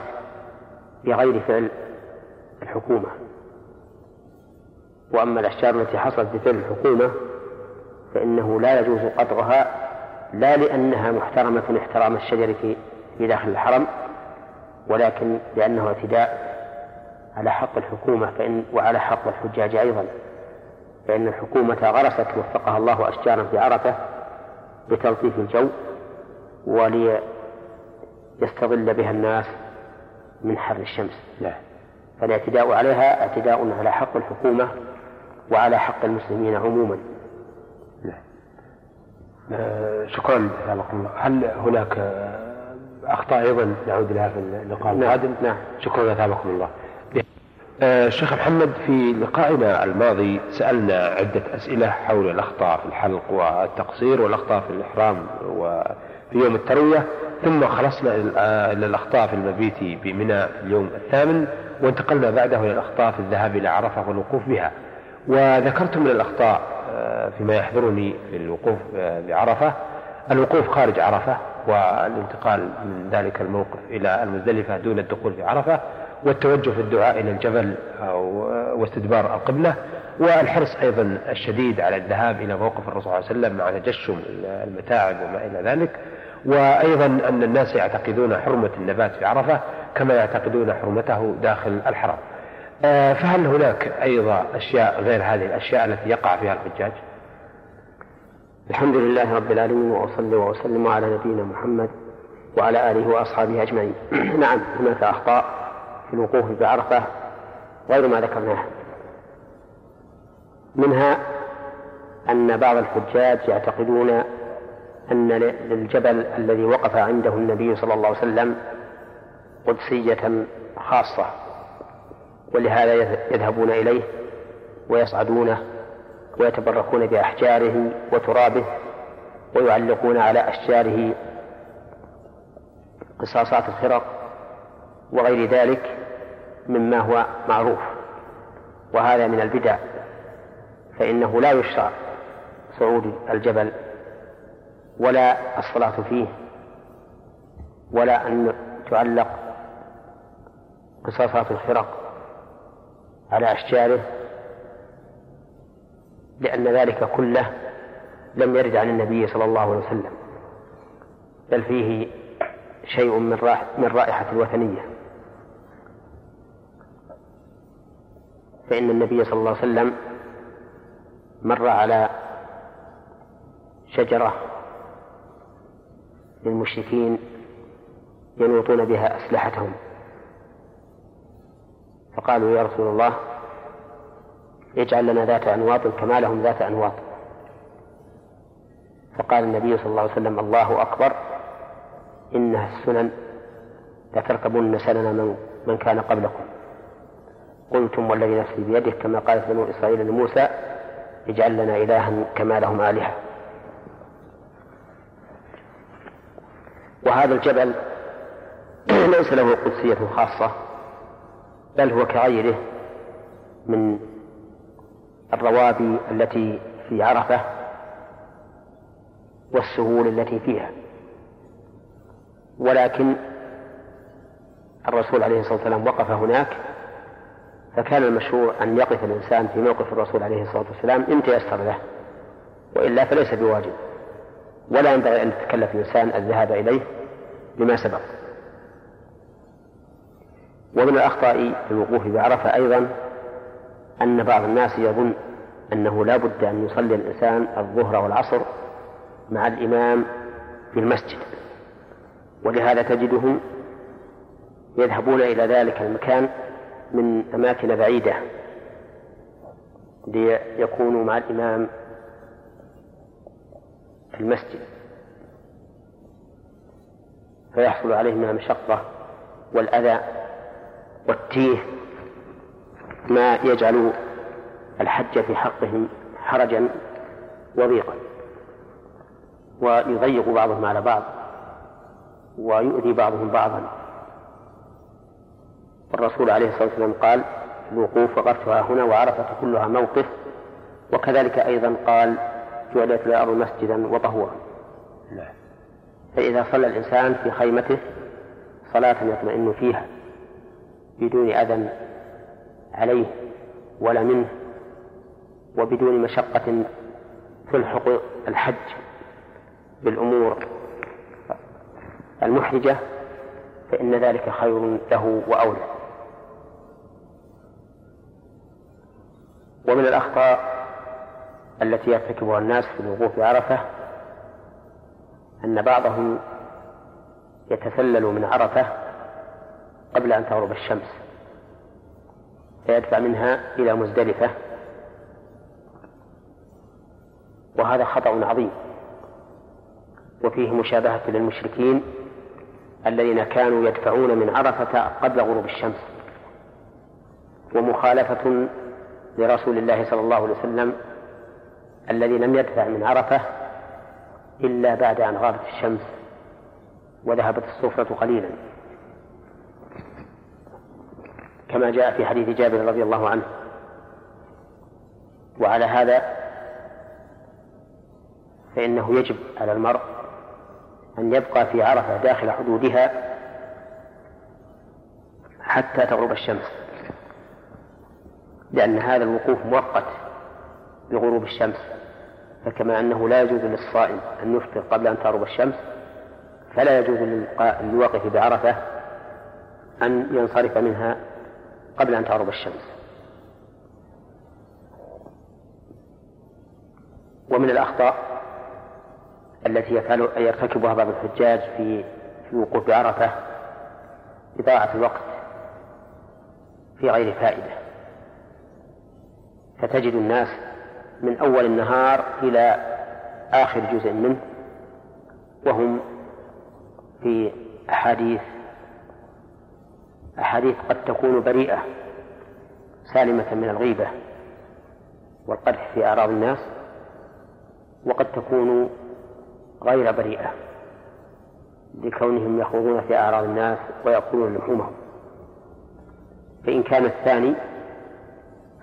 بغير فعل الحكومة. وأما الأشجار التي حصلت بفعل الحكومة فإنه لا يجوز قطعها لا لأنها محترمة احترام الشجر في في داخل الحرم ولكن لأنه اعتداء على حق الحكومة فإن وعلى حق الحجاج أيضا. فإن الحكومة غرست وفقها الله أشجارا في عرفة لتلطيف الجو وليستظل بها الناس من حر الشمس لا. فالاعتداء عليها اعتداء على حق الحكومة وعلى حق المسلمين عموما لا. آه شكرا جزاكم الله هل هناك أخطاء أيضا نعود لها في اللقاء نعم. القادم نعم شكرا جزاكم الله آه شيخ محمد في لقائنا الماضي سألنا عدة أسئلة حول الأخطاء في الحلق والتقصير والأخطاء في الإحرام وفي يوم التروية ثم خلصنا إلى الأخطاء في المبيت بمنى في اليوم الثامن وانتقلنا بعده إلى الأخطاء في الذهاب إلى عرفة والوقوف بها. وذكرت من الأخطاء آه، فيما يحضرني في الوقوف آه، بعرفة الوقوف خارج عرفة والانتقال من ذلك الموقف إلى المزدلفة دون الدخول في عرفة. والتوجه في الدعاء إلى الجبل أو واستدبار القبلة والحرص أيضا الشديد على الذهاب إلى موقف الرسول صلى الله عليه وسلم مع تجشم المتاعب وما إلى ذلك. وأيضا أن الناس يعتقدون حرمة النبات في عرفة كما يعتقدون حرمته داخل الحرم. آه، فهل هناك أيضا أشياء غير هذه الأشياء التي يقع فيها الحجاج؟ الحمد لله رب العالمين وأصلي وأسلم على نبينا محمد وعلى آله وأصحابه أجمعين. نعم هناك أخطاء. في الوقوف بعرفة غير ما ذكرناه منها أن بعض الحجاج يعتقدون أن للجبل الذي وقف عنده النبي صلى الله عليه وسلم قدسية خاصة ولهذا يذهبون إليه ويصعدونه ويتبركون بأحجاره وترابه ويعلقون على أشجاره قصاصات الخرق وغير ذلك. مما هو معروف وهذا من البدع فإنه لا يشرع صعود الجبل ولا الصلاة فيه ولا أن تعلق قصاصات الخرق على أشجاره لأن ذلك كله لم يرد عن النبي صلى الله عليه وسلم بل فيه شيء من رائحة الوثنية. فإن النبي صلى الله عليه وسلم مر على شجرة للمشركين ينوطون بها أسلحتهم. فقالوا يا رسول الله اجعل لنا ذات أنواط كما لهم ذات أنواط. فقال النبي صلى الله عليه وسلم الله أكبر إنها السنن لتركبن سنن من, من كان قبلكم. قلتم والذي نفسي بيده كما قالت بنو إسرائيل لموسى اجعل لنا إلها كما لهم آلهة. وهذا الجبل ليس له قدسية خاصة بل هو كغيره من الروابي التي في عرفة والسهول التي فيها. ولكن الرسول عليه الصلاة والسلام وقف هناك فكان المشروع أن يقف الإنسان في موقف الرسول عليه الصلاة والسلام إن تيسر له وإلا فليس بواجب. ولا ينبغي أن يتكلف الإنسان الذهاب إليه لما سبق. ومن الأخطاء في الوقوف بعرفة أيضا أن بعض الناس يظن أنه لا بد أن يصلي الإنسان الظهر والعصر مع الإمام في المسجد. ولهذا تجدهم يذهبون إلى ذلك المكان من أماكن بعيدة ليكونوا مع الإمام في المسجد. فيحصل عليهم من المشقة والأذى والتيه ما يجعل الحج في حقهم حرجا وضيقا. ويضيق بعضهم على بعض ويؤذي بعضهم بعضا. والرسول عليه الصلاة والسلام قال الوقوف وقفتها هنا وعرفة كلها موقف. وكذلك أيضا قال جعلت الأرض مسجدا وطهورا. نعم. فإذا صلى الإنسان في خيمته صلاة يطمئن فيها بدون أذى عليه ولا منه وبدون مشقة تلحق الحج بالأمور المحرجة فإن ذلك خير له وأولى. ومن الأخطاء التي يرتكبها الناس في الوقوف بعرفة أن بعضهم يتسلل من عرفة قبل أن تغرب الشمس فيدفع منها إلى مزدلفة. وهذا خطأ عظيم وفيه مشابهة للمشركين الذين كانوا يدفعون من عرفة قبل غروب الشمس ومخالفة لرسول الله صلى الله عليه وسلم الذي لم يدفع من عرفة إلا بعد أن غابت الشمس وذهبت الصفرة قليلا. كما جاء في حديث جابر رضي الله عنه. وعلى هذا فإنه يجب على المرء أن يبقى في عرفة داخل حدودها حتى تغرب الشمس. لأن هذا الوقوف مؤقت بغروب الشمس. فكما أنه لا يجوز للصائم أن يفطر قبل أن تغرب الشمس فلا يجوز للواقف بعرفة أن ينصرف منها قبل أن تغرب الشمس. ومن الأخطاء التي يفعل يرتكبها بعض الحجاج في في وقوف عرفة إضاعة الوقت في غير فائدة. فتجد الناس من أول النهار إلى آخر جزء منه وهم في أحاديث أحاديث قد تكون بريئة سالمة من الغيبة والقدح في أعراض الناس وقد تكون غير بريئة لكونهم يخوضون في أعراض الناس ويأكلون لحومهم. فإن كان الثاني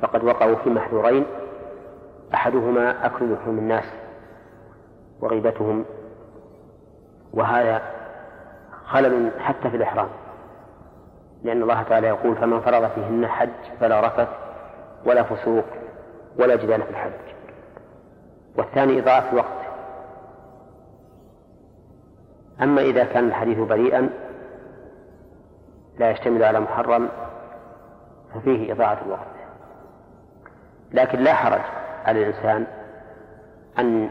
فقد وقعوا في محذورين أحدهما أكل لحوم الناس وغيبتهم وهذا خلل حتى في الإحرام لأن الله تعالى يقول فمن فرض فيهن حج فلا رفث ولا فسوق ولا جدال في الحج. والثاني إضاعة الوقت. أما إذا كان الحديث بريئا لا يشتمل على محرم ففيه إضاعة الوقت. لكن لا حرج على الإنسان أن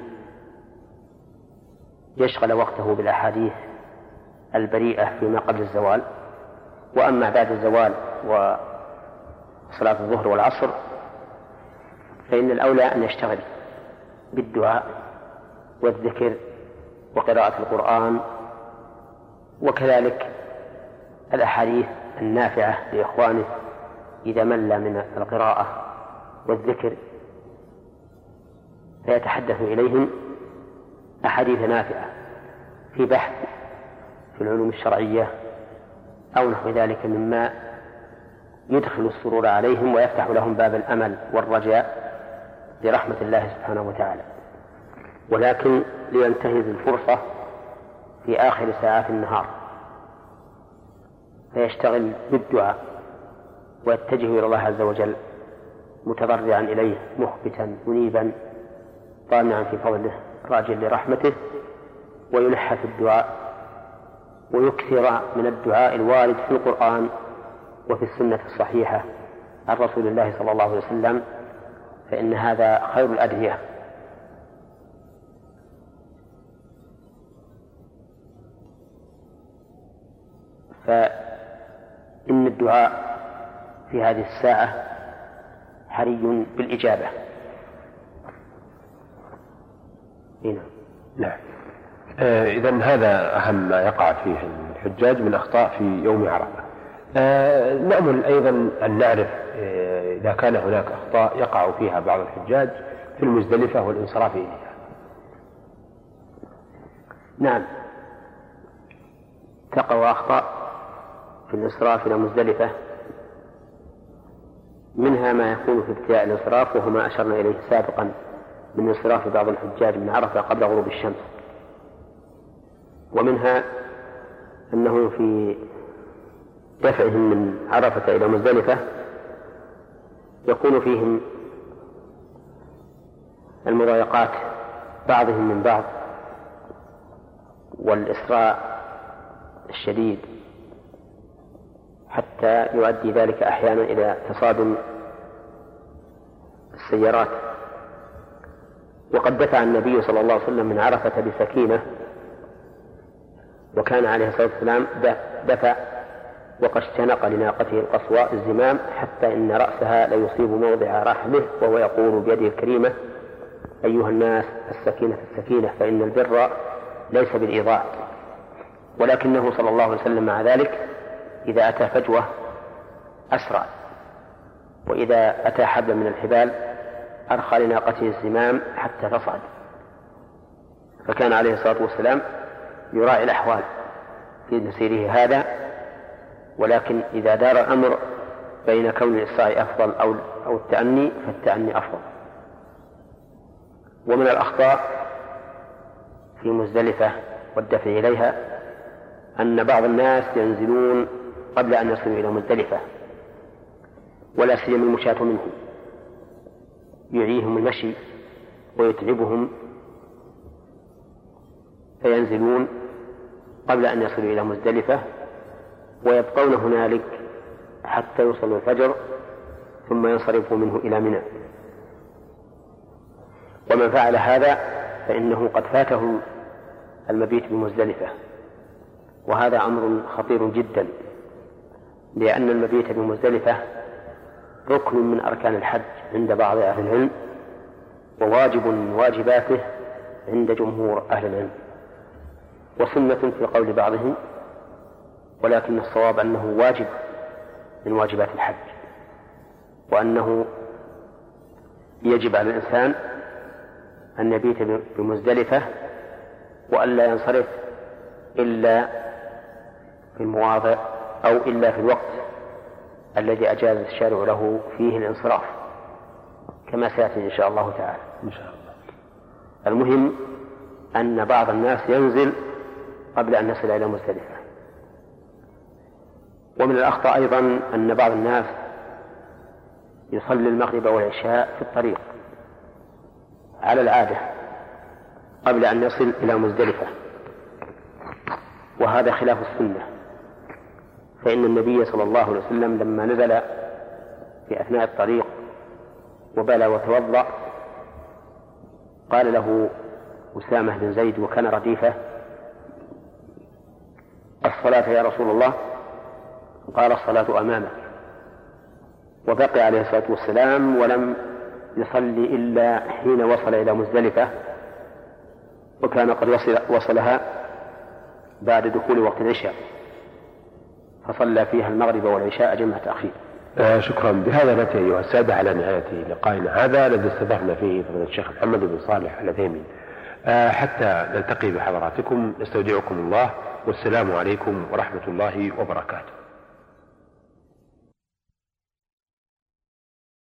يشغل وقته بالأحاديث البريئة فيما قبل الزوال. وأما بعد الزوال وصلاة الظهر والعصر فإن الأولى أن يشتغل بالدعاء والذكر وقراءة القرآن وكذلك الأحاديث النافعة لإخوانه إذا مل من القراءة. والذكر فيتحدث إليهم أحاديث نافعة في بحث في العلوم الشرعية أو نحو ذلك مما يدخل السرور عليهم ويفتح لهم باب الأمل والرجاء لرحمة الله سبحانه وتعالى. ولكن لينتهز الفرصة في آخر ساعات النهار. فيشتغل بالدعاء ويتجه إلى الله عز وجل. متضرعا إليه مخبتا منيبا طامعا في فضله راجا لرحمته ويلح في الدعاء ويكثر من الدعاء الوارد في القرآن وفي السنة الصحيحة عن رسول الله صلى الله عليه وسلم فإن هذا خير الأدعية. فإن الدعاء في هذه الساعة حري بالإجابة. هنا نعم. آه إذا هذا أهم ما يقع فيه الحجاج من أخطاء في يوم عرفة. آه نأمل أيضا أن نعرف آه إذا كان هناك أخطاء يقع فيها بعض الحجاج في المزدلفة والانصراف إليها. نعم. تقع أخطاء في الإسراف إلى مزدلفة. منها ما يكون في ابتداء الانصراف وهو ما أشرنا إليه سابقا من انصراف بعض الحجاج من عرفة قبل غروب الشمس. ومنها أنه في دفعهم من عرفة إلى مزدلفة يكون فيهم المضايقات بعضهم من بعض والإسراء الشديد حتى يؤدي ذلك أحيانا إلى تصادم السيارات. وقد دفع النبي صلى الله عليه وسلم من عرفة بسكينة وكان عليه الصلاة والسلام دفع وقد اشتنق لناقته القصواء الزمام حتى إن رأسها ليصيب موضع رحمه وهو يقول بيده الكريمة أيها الناس السكينة السكينة فإن البر ليس بالإيضاع ولكنه صلى الله عليه وسلم مع ذلك إذا أتى فجوة أسرع وإذا أتى حبل من الحبال أرخى لناقته الزمام حتى تصعد. فكان عليه الصلاة والسلام يراعي الأحوال في مسيره هذا ولكن إذا دار الأمر بين كون الإسراء أفضل أو أو التأني فالتأني أفضل. ومن الأخطاء في مزدلفة والدفع إليها أن بعض الناس ينزلون قبل أن يصلوا إلى مزدلفة ولا سيما المشاة منهم يعيهم المشي ويتعبهم فينزلون قبل أن يصلوا إلى مزدلفة ويبقون هنالك حتى يوصلوا الفجر ثم ينصرفوا منه إلى منى. ومن فعل هذا فإنه قد فاته المبيت بمزدلفة. وهذا أمر خطير جدا. لأن المبيت بمزدلفة ركن من أركان الحج عند بعض أهل العلم وواجب من واجباته عند جمهور أهل العلم. وسنة في قول بعضهم ولكن الصواب أنه واجب من واجبات الحج وأنه يجب على الإنسان أن يبيت بمزدلفة وألا ينصرف إلا في المواضع أو إلا في الوقت الذي أجاز الشارع له فيه الانصراف كما سيأتي إن شاء الله تعالى. إن شاء الله. المهم أن بعض الناس ينزل قبل أن نصل إلى مزدلفة. ومن الأخطاء أيضا أن بعض الناس يصلي المغرب والعشاء في الطريق على العادة قبل أن يصل إلى مزدلفة وهذا خلاف السنة. فإن النبي صلى الله عليه وسلم لما نزل في أثناء الطريق وبلى وتوضأ قال له أسامة بن زيد وكان رديفة الصلاة يا رسول الله؟ قال الصلاة أمامك. وبقي عليه الصلاة والسلام ولم يصلي إلا حين وصل إلى مزدلفة وكان قد وصل وصلها بعد دخول وقت العشاء. فصلى فيها المغرب والعشاء جمع تأخير آه شكرا. بهذا نأتي أيها السادة على نهاية لقائنا هذا الذي استضفنا فيه فضيلة الشيخ محمد بن صالح العثيمين آه حتى نلتقي بحضراتكم نستودعكم الله والسلام عليكم ورحمة الله وبركاته.